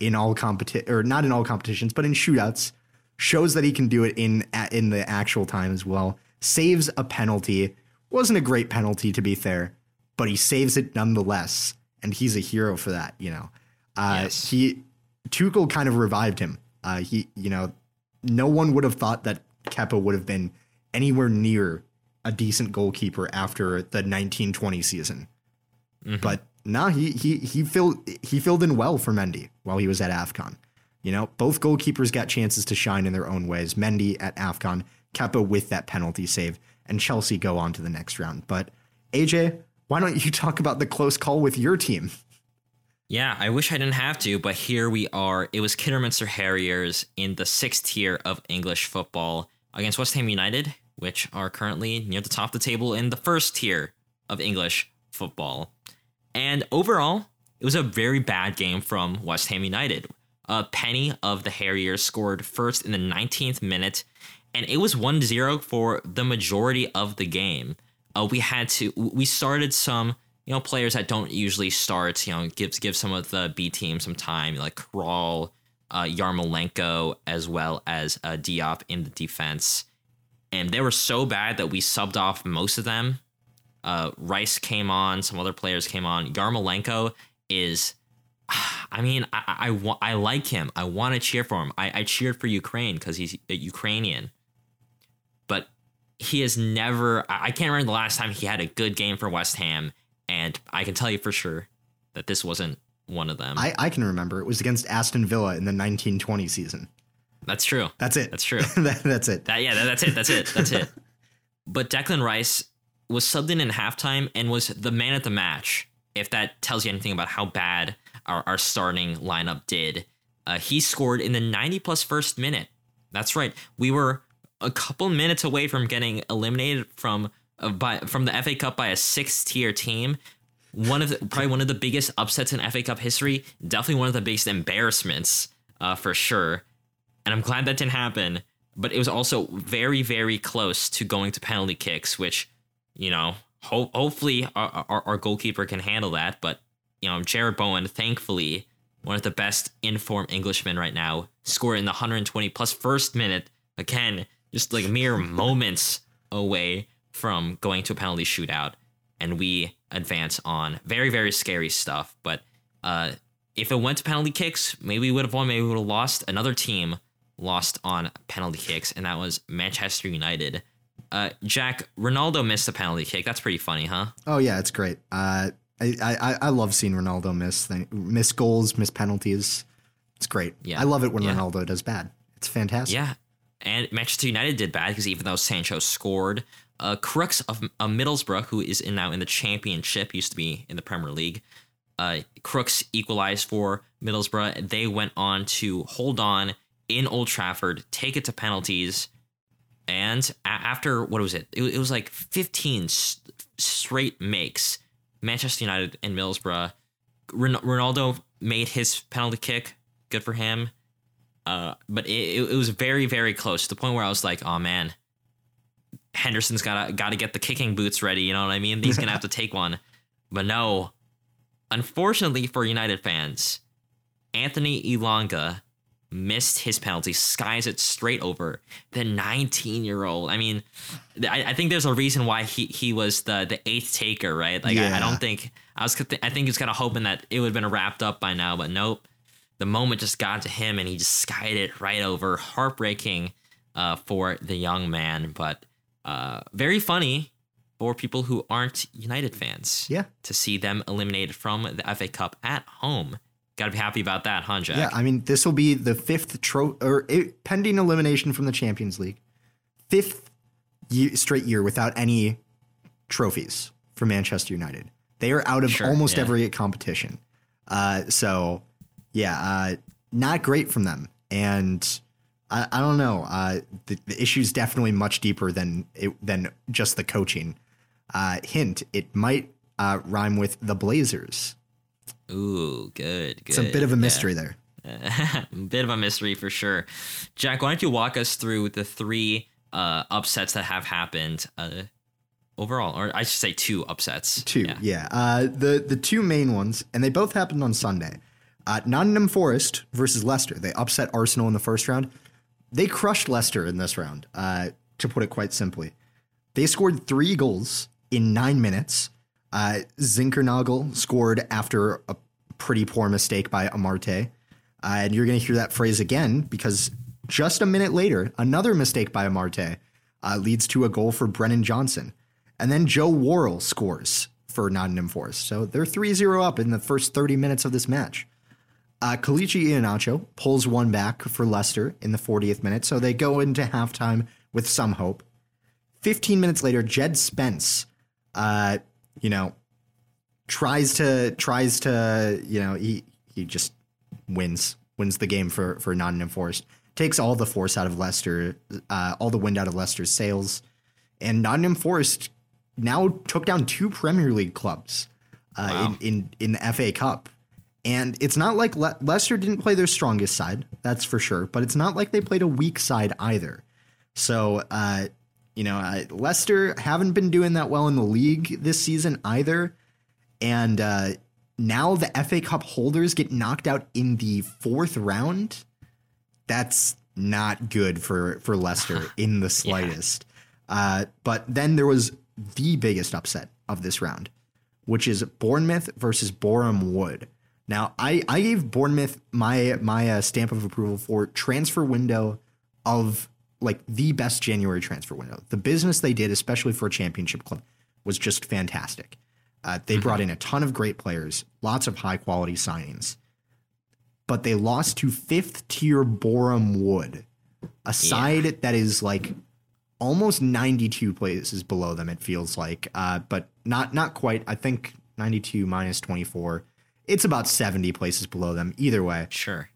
in all competi or not in all competitions, but in shootouts, shows that he can do it in in the actual time as well. Saves a penalty. Wasn't a great penalty to be fair, but he saves it nonetheless, and he's a hero for that. You know, uh, Yes. he Tuchel kind of revived him. Uh, he, you know, no one would have thought that Kepa would have been anywhere near a decent goalkeeper after the 1920 season. Mm-hmm. But nah, he he he filled he filled in well for Mendy while he was at Afcon. You know, both goalkeepers got chances to shine in their own ways. Mendy at AFCON, Kepa with that penalty save, and Chelsea go on to the next round. But AJ, why don't you talk about the close call with your team? Yeah, I wish I didn't have to, but here we are. It was Kidderminster Harriers in the sixth tier of English football against West Ham United, which are currently near the top of the table in the first tier of English football. And overall, it was a very bad game from West Ham United. A Penny of the Harriers scored first in the 19th minute, and it was 1 0 for the majority of the game. Uh, we had to, we started some, you know, players that don't usually start, you know, gives give some of the B team some time, like Krul, uh, Yarmolenko, as well as uh, Diop in the defense. And they were so bad that we subbed off most of them. Uh, Rice came on, some other players came on. Yarmolenko is I mean, I, I, I, like him. I want to cheer for him. I, I cheered for Ukraine because he's Ukrainian. But he has never, I can't remember the last time he had a good game for West Ham. And I can tell you for sure that this wasn't one of them. I, I can remember. It was against Aston Villa in the 1920 season. That's true. That's it. That's true. that, that's it. That, yeah, that, that's it. That's it. That's it. But Declan Rice was subbed in in halftime and was the man at the match. If that tells you anything about how bad our, our starting lineup did. Uh, he scored in the 90 plus first minute. That's right. We were a couple minutes away from getting eliminated from by from the FA Cup by a sixth tier team. One of the, probably one of the biggest upsets in FA Cup history. Definitely one of the biggest embarrassments uh, for sure. And I'm glad that didn't happen. But it was also very very close to going to penalty kicks, which you know ho- hopefully our, our, our goalkeeper can handle that. But you know, Jarrod Bowen, thankfully, one of the best informed Englishmen right now, scored in the 120 plus first minute. Again, just like mere moments away from going to a penalty shootout. And we advance on very, very scary stuff. But uh, if it went to penalty kicks, maybe we would have won, maybe we would have lost. Another team lost on penalty kicks, and that was Manchester United. Uh, Jack, Ronaldo missed a penalty kick. That's pretty funny, huh? Oh, yeah, it's great. Uh, I, I, I love seeing Ronaldo miss thing, miss goals, miss penalties. It's great. Yeah, I love it when yeah. Ronaldo does bad. It's fantastic. Yeah, and Manchester United did bad because even though Sancho scored, uh, Crooks of uh, Middlesbrough, who is in now in the Championship, used to be in the Premier League. Uh, Crooks equalized for Middlesbrough. They went on to hold on in Old Trafford, take it to penalties, and a- after what was it? it? it? was like 15 s- straight makes Manchester United and Middlesbrough. Ronaldo made his penalty kick. Good for him. Uh, but it, it was very, very close to the point where I was like, oh man, Henderson's gotta gotta get the kicking boots ready. You know what I mean? He's gonna have to take one. But no, unfortunately for United fans, Anthony Elanga missed his penalty, skies it straight over the 19 year old. I mean, I, I, think there's a reason why he he was the the eighth taker, right? Like yeah. I, I, don't think I was. I think he's kind of hoping that it would have been wrapped up by now, but nope. The moment just got to him, and he just skied it right over. Heartbreaking uh, for the young man, but uh, very funny for people who aren't United fans. Yeah, to see them eliminated from the FA Cup at home Got to be happy about that, huh, Jack? Yeah, I mean, this will be the fifth tro or it, pending elimination from the Champions League, fifth year, straight year without any trophies for Manchester United. They are out of sure, almost yeah. every competition. Uh, so, yeah, uh, not great from them. And I, I don't know. Uh, the, the issue is definitely much deeper than it, than just the coaching. Uh, hint: it might uh, rhyme with the Blazers. Ooh, good, good. It's a bit of a mystery yeah. there. bit of a mystery for sure. Jack, why don't you walk us through the three uh, upsets that have happened uh, overall, or I should say two upsets. Two, yeah. yeah. Uh, the the two main ones, and they both happened on Sunday. Uh, Nottingham Forest versus Leicester. They upset Arsenal in the first round. They crushed Leicester in this round. Uh, to put it quite simply, they scored three goals in nine minutes uh, Zinckernagel scored after a pretty poor mistake by Amartey. Uh, and you're going to hear that phrase again because just a minute later, another mistake by Amartey uh, leads to a goal for Brennan Johnson. And then Joe Worrall scores for Nottingham Forest. So they're 3 0 up in the first 30 minutes of this match. Uh, Kelechi Iheanacho pulls one back for Leicester in the 40th minute, so they go into halftime with some hope. 15 minutes later, Jed Spence, uh, you know, tries to tries to you know he he just wins wins the game for for Nottingham Forest. Takes all the force out of Leicester, uh, all the wind out of Leicester's sails, and Nottingham Forest now took down two Premier League clubs uh, wow. in, in in the FA Cup. And it's not like Le- Leicester didn't play their strongest side, that's for sure. But it's not like they played a weak side either. So, uh, you know, uh, Leicester haven't been doing that well in the league this season either. And uh, now the FA Cup holders get knocked out in the fourth round. That's not good for for Leicester in the slightest. Yeah. Uh, but then there was the biggest upset of this round, which is Bournemouth versus Boreham Wood. Now, I, I gave Bournemouth my my uh, stamp of approval for transfer window of like the best January transfer window. The business they did, especially for a championship club, was just fantastic. Uh, they mm-hmm. brought in a ton of great players, lots of high quality signings, but they lost to fifth tier Boreham Wood, a side yeah. that is like almost 92 places below them. It feels like, uh, but not not quite. I think 92 minus 24 it's about 70 places below them either way. Sure.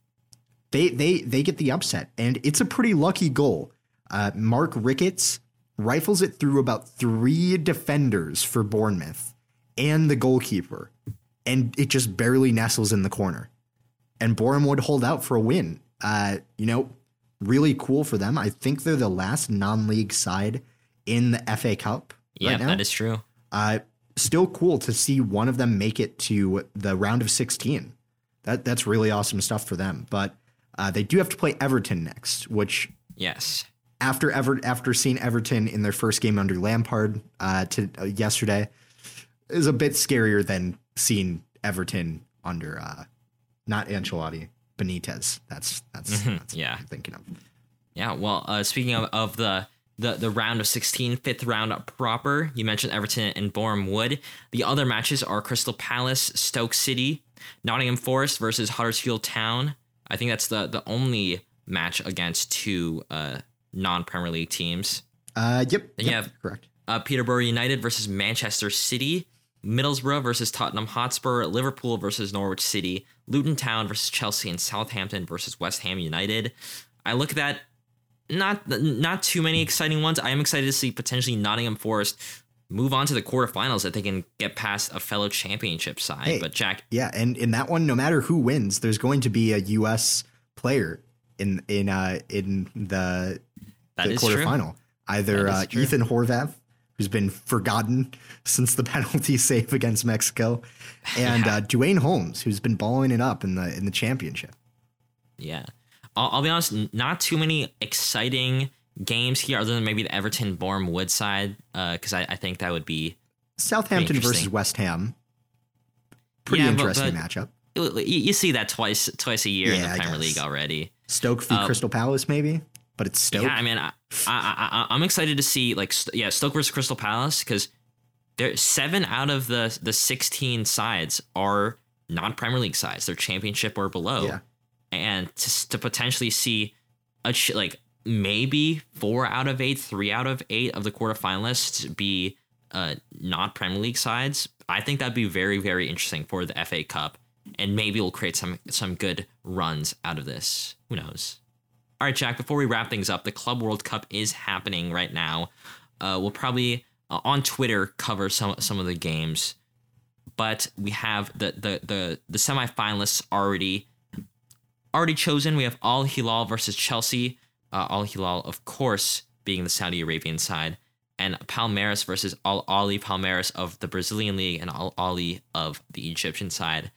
They they they get the upset and it's a pretty lucky goal. Uh, Mark Ricketts rifles it through about 3 defenders for Bournemouth and the goalkeeper and it just barely nestles in the corner. And Boreham Wood hold out for a win. Uh, you know, really cool for them. I think they're the last non-league side in the FA Cup. Yeah, right that is true. Uh, still cool to see one of them make it to the round of 16. That that's really awesome stuff for them. But uh, they do have to play Everton next, which yes, after ever after seeing Everton in their first game under Lampard uh, to uh, yesterday, is a bit scarier than seeing Everton under uh, not Ancelotti, Benitez. That's that's, mm-hmm. that's yeah. I'm thinking of. Yeah, well, uh, speaking of, of the the the round of 16, fifth round proper. You mentioned Everton and Boreham Wood. The other matches are Crystal Palace, Stoke City, Nottingham Forest versus Huddersfield Town. I think that's the the only match against two uh, non Premier League teams. Uh, yep. Then yep, you have correct. Uh, Peterborough United versus Manchester City. Middlesbrough versus Tottenham Hotspur, Liverpool versus Norwich City, Luton Town versus Chelsea, and Southampton versus West Ham United. I look at that not not too many exciting ones. I am excited to see potentially Nottingham Forest move on to the quarterfinals that they can get past a fellow championship side. Hey, but Jack, yeah, and in that one, no matter who wins, there's going to be a U.S. player in in uh in the, the quarterfinal. True. Either uh, Ethan Horvath, who's been forgotten since the penalty save against Mexico, and yeah. uh, Duane Holmes, who's been balling it up in the in the championship. Yeah, I'll, I'll, be honest, not too many exciting games here, other than maybe the Everton Boreham Woodside, because uh, I, I, think that would be Southampton versus West Ham. Pretty yeah, interesting but, but matchup. You, see that twice twice a year yeah, in the Premier League already. Stoke v uh, Crystal Palace, maybe, but it's Stoke. Yeah, I mean, I, I, I, am excited to see like yeah Stoke versus Crystal Palace because there seven out of the the 16 sides are non Premier League sides. They're Championship or below. Yeah and to, to potentially see a ch- like maybe four out of eight, three out of eight of the quarterfinalists be uh, not Premier League sides. I think that'd be very, very interesting for the FA Cup, and maybe we'll create some some good runs out of this. Who knows? All right, Jack. Before we wrap things up, the Club World Cup is happening right now. Uh, we'll probably uh, on Twitter cover some some of the games, but we have the the the the semifinalists already already chosen. We have Al Hilal versus Chelsea. Uh, Al Hilal, of course, being the Saudi Arabian side, and Palmeiras versus Al Ahly Palmeiras of the Brazilian league and Al Ahly of the Egyptian side.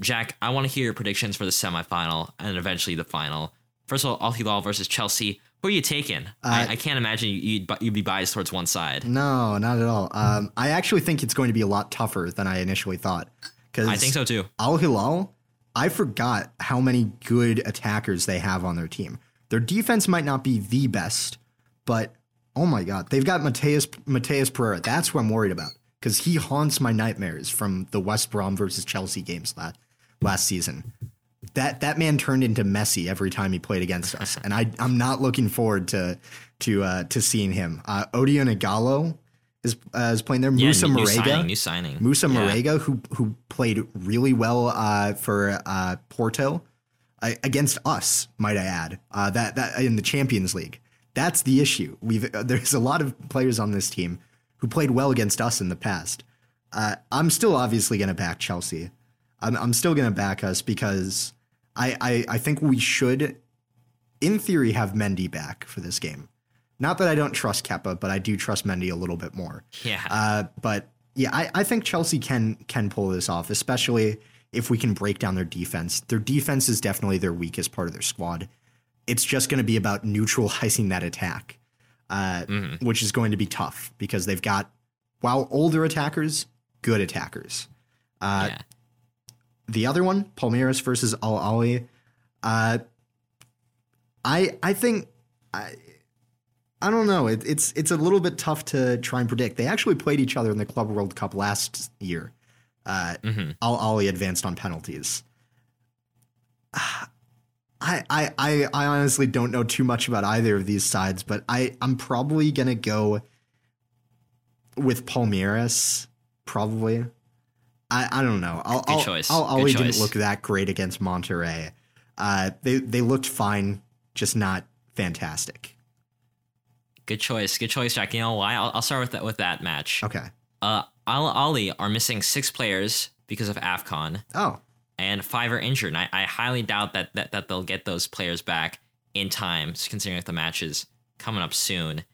Jack, I want to hear your predictions for the semifinal and eventually the final. First of all, Al Hilal versus Chelsea. Who are you taking? Uh, I, I, can't imagine you'd, you'd be biased towards one side. No, not at all. Um, I actually think it's going to be a lot tougher than I initially thought. Because I think so too. Al Hilal I forgot how many good attackers they have on their team. Their defense might not be the best, but oh my god, they've got Matheus Matheus Pereira. That's what I'm worried about because he haunts my nightmares from the West Brom versus Chelsea games last last season. that that man turned into Messi every time he played against us, and I I'm not looking forward to to uh, to seeing him. Uh, Ighalo is uh, is playing there. Yeah, Moussa new, new Marega, signing, new signing. Moussa Yeah. Marega, who who played really well uh, for uh, Porto uh, against us, might I add. Uh, that that in the Champions League. That's the issue. We've uh, there's a lot of players on this team who played well against us in the past. Uh, I'm still obviously going to back Chelsea. I'm, I'm still going to back us because I, I I think we should, in theory, have Mendy back for this game. Not that I don't trust Kepa, but I do trust Mendy a little bit more. Yeah. Uh, but yeah, I, I think Chelsea can can pull this off, especially if we can break down their defense. Their defense is definitely their weakest part of their squad. It's just going to be about neutralizing that attack, uh, which is going to be tough because they've got, while older attackers, good attackers. Uh, yeah. the other one, Palmeiras versus Al Ahly. Uh, I I think I I don't know. It, it's it's a little bit tough to try and predict. They actually played each other in the Club World Cup last year. Uh, Mhm. Al Ahly advanced on penalties. I, I I I honestly don't know too much about either of these sides, but I I'm probably gonna go with Palmeiras. Probably. I, I don't know. Al, Good Al, choice. Al Ahly didn't look that great against Monterrey. Uh, they they looked fine, just not fantastic. Good choice. Good choice, Jack. You know why? I'll, I'll start with that with that match. Okay. Uh, Al Ahly are missing six players because of AFCON, Oh, and five are injured. And I, I highly doubt that, that that they'll get those players back in time, considering that the match is coming up soon.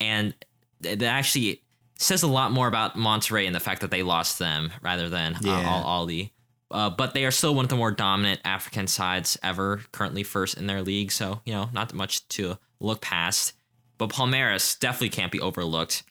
And th- that actually says a lot more about Monterrey and the fact that they lost them rather than uh, Al Ahly. Uh, but they are still one of the more dominant African sides ever, currently first in their league. So, you know, not much to look past. But Palmeiras definitely can't be overlooked.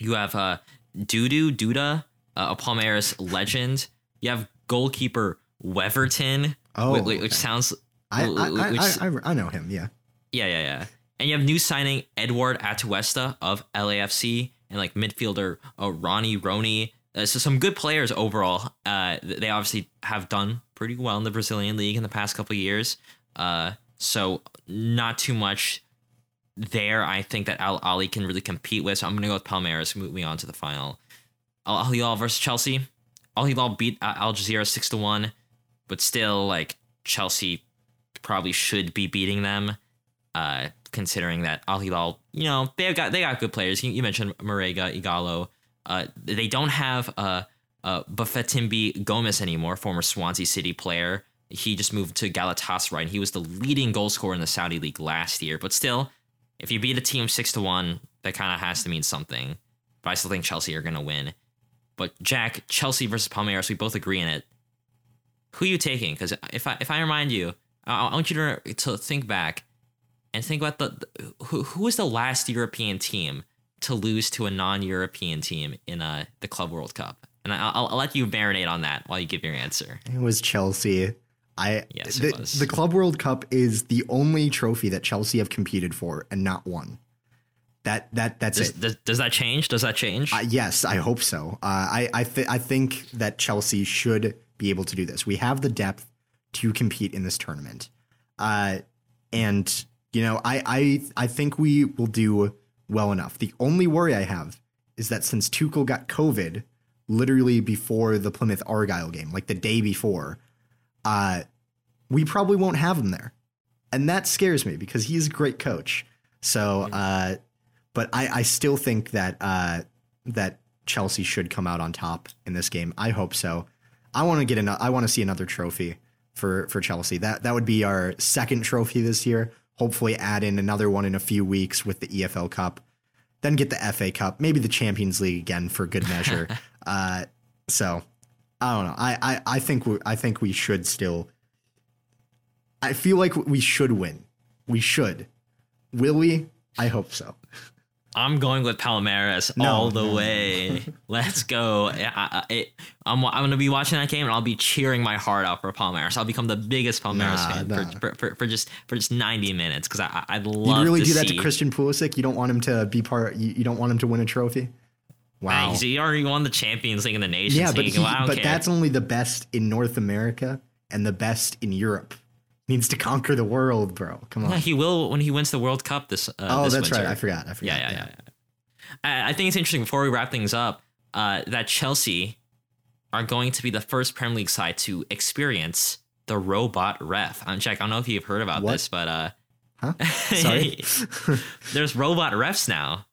You have uh, Dudu Duda, uh, a Palmeiras legend. You have goalkeeper Weverton, Oh, whi- whi- which, okay. sounds I I, I, which- I, I I know him. Yeah. yeah, yeah, yeah. And you have new signing Eduard Atuesta of LAFC and like midfielder uh, Ronnie Roney. Uh, so some good players overall. Uh, they obviously have done pretty well in the Brazilian league in the past couple of years. Uh, so not too much there. I think that Al Ahly can really compete with. So I'm gonna go with Palmeiras. Moving on to the final. Al Hilal versus Chelsea. Al Hilal beat Al Jazeera six to one, but still like Chelsea probably should be beating them uh, considering that Al Hilal, you know, they've got they got good players. You, you mentioned Marega, Ighalo. Uh, they don't have uh, uh, Bafétimbi Gomis anymore, former Swansea City player. He just moved to Galatasaray, and he was the leading goal scorer in the Saudi league last year. But still, if you beat a team six to one, that kind of has to mean something. But I still think Chelsea are going to win. But Jack, Chelsea versus Palmeiras, we both agree in it. Who are you taking? Because if I if I remind you, I, want you to to think back and think about the, the who who was the last European team to lose to a non-European team in uh, the Club World Cup, and I, I'll, I'll let you marinate on that while you give your answer. It was Chelsea. I Yes, the, the Club World Cup is the only trophy that Chelsea have competed for and not won. That that that's Does, it. does, does that change? Does that change? Uh, yes, I hope so. Uh, I I, th- I think that Chelsea should be able to do this. We have the depth to compete in this tournament, uh, and you know I I I think we will do well enough. The only worry I have is that since Tuchel got COVID literally before the Plymouth Argyle game, like the day before, uh, we probably won't have him there, and that scares me because he's a great coach. So, uh, but I, I still think that uh, that Chelsea should come out on top in this game. I hope so. I want to get an, I want to see another trophy for for Chelsea. That that would be our second trophy this year. Hopefully, add in another one in a few weeks with the EFL Cup, then get the FA Cup, maybe the Champions League again for good measure. uh, so I don't know. I I, I think we, I think we should still. I feel like we should win. We should. Will we? I hope so. I'm going with Palmeiras No, all the no, way. Let's go. I, I, I'm, I'm going to be watching that game and I'll be cheering my heart out for Palmeiras. I'll become the biggest Palmeiras Nah, fan nah. For, for, for, just for just 90 minutes because I, I'd You really do that to Christian Pulisic? You don't want him to be part. You, you don't want him to win a trophy. Wow. He's- He already won the Champions League in the Nations Yeah, but he, well, but care. that's only the best in North America and the best in Europe. He needs to conquer the world, bro. Come on. Yeah, he will when he wins the World Cup this. Uh, oh, this that's winter. right. I forgot. I forgot. Yeah, yeah, yeah. yeah. I, I think it's interesting before we wrap things up uh, that Chelsea are going to be the first Premier League side to experience the robot ref. I'm Jack. I don't know if you've heard about What? this, but uh, Huh? Sorry. there's robot refs now.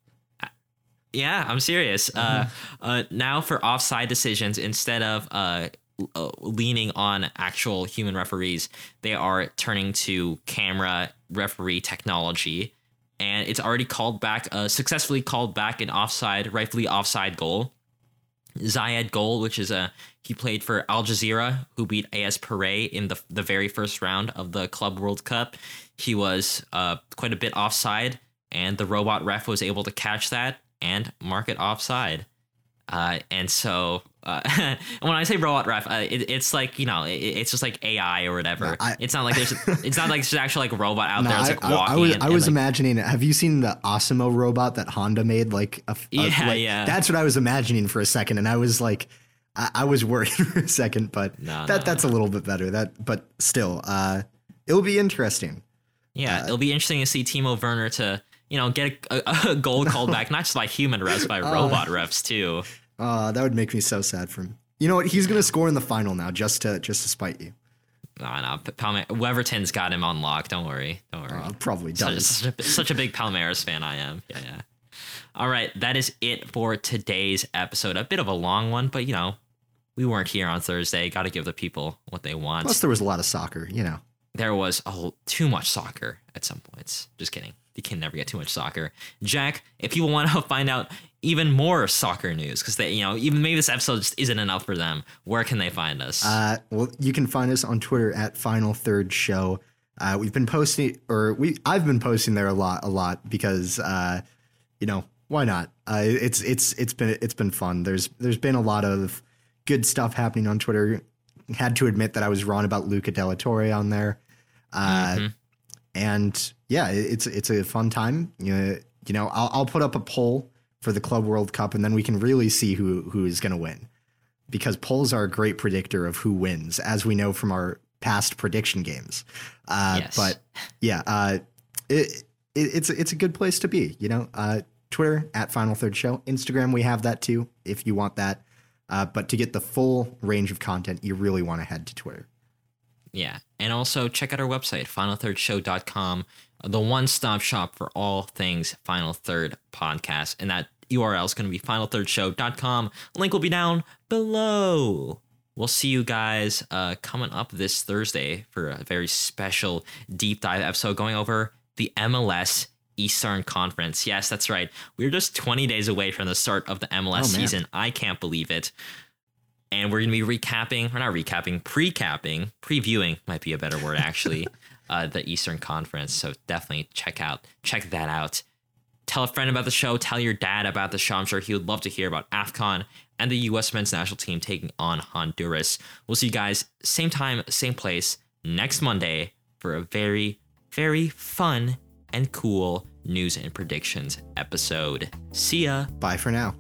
Yeah, I'm serious. Uh, uh, now for offside decisions, instead of uh, uh, leaning on actual human referees, they are turning to camera referee technology, and it's already called back, uh, successfully called back an offside, rightfully offside goal. Zayed Goal, which is a he played for Al Jazeera, who beat AS Pirae in the the very first round of the Club World Cup. He was uh, quite a bit offside, and the robot ref was able to catch that and mark it offside. Uh, and so uh, when I say robot ref, uh, it, it's like you know, it, it's just like AI or whatever. No, I- it's not like there's it's not like there's an actual like robot out No, there. It's I, like I- walking. I was, and, I was like, imagining. Have you seen the ASIMO robot that Honda made? Like, a, a- Yeah, like, yeah. That's what I was imagining for a second, and I was like, I, I was worried for a second, but No, that that's a little bit better. That, but still, uh, it'll be interesting. Yeah, it'll be interesting to see Timo Werner to you know get a, a, goal called back, not just by human refs, by robot refs too. Uh, that would make me so sad for him. You know what? He's gonna score in the final now, just to just to spite you. No, no, Palme- Weverton's got him on lock. Don't worry, don't worry. Uh, probably such, does. such, a, such a big Palmeiras fan I am. Yeah, yeah. All right, that is it for today's episode. A bit of a long one, but you know, we weren't here on Thursday. Got to give the people what they want. Plus, there was a lot of soccer. You know. there was a whole, too much soccer at some points. Just kidding. You can never get too much soccer. Jack, if people want to find out even more soccer news, because they, you know, even maybe this episode just isn't enough for them, where can they find us? Uh, well, you can find us on Twitter at Final Third Show. Uh, we've been posting, or we I've been posting there a lot, a lot because uh, you know why not? Uh, it's it's it's been it's been fun. There's there's been a lot of good stuff happening on Twitter. Had to admit that I was wrong about Luca de la Torre on there, uh, Mhm. and yeah, it's it's a fun time. You know, I'll, I'll put up a poll for the Club World Cup, and then we can really see who who is going to win because polls are a great predictor of who wins, as we know from our past prediction games. Uh, Yes. But yeah, uh, it, it, it's it's a good place to be. You know, uh, Twitter at Final Third Show, Instagram we have that too if you want that. Uh, but to get the full range of content, you really want to head to Twitter. Yeah. And also check out our website, finalthirdshow.com, the one stop shop for all things Final Third podcast. And that URL is going to be finalthirdshow.com. Link will be down below. We'll see you guys uh, coming up this Thursday for a very special deep dive episode going over the MLS Eastern Conference. Yes, that's right. We're just 20 days away from the start of the MLS Oh, season. I can't believe it and we're going to be recapping, or not recapping, pre-capping, previewing might be a better word actually, uh, the Eastern Conference. So definitely check out check that out. Tell a friend about the show. Tell your dad about the show. I'm sure he would love to hear about AFCON and the U.S. men's national team taking on Honduras. We'll see you guys same time, same place next Monday for a very, very fun and cool news and predictions episode. See ya. Bye for now.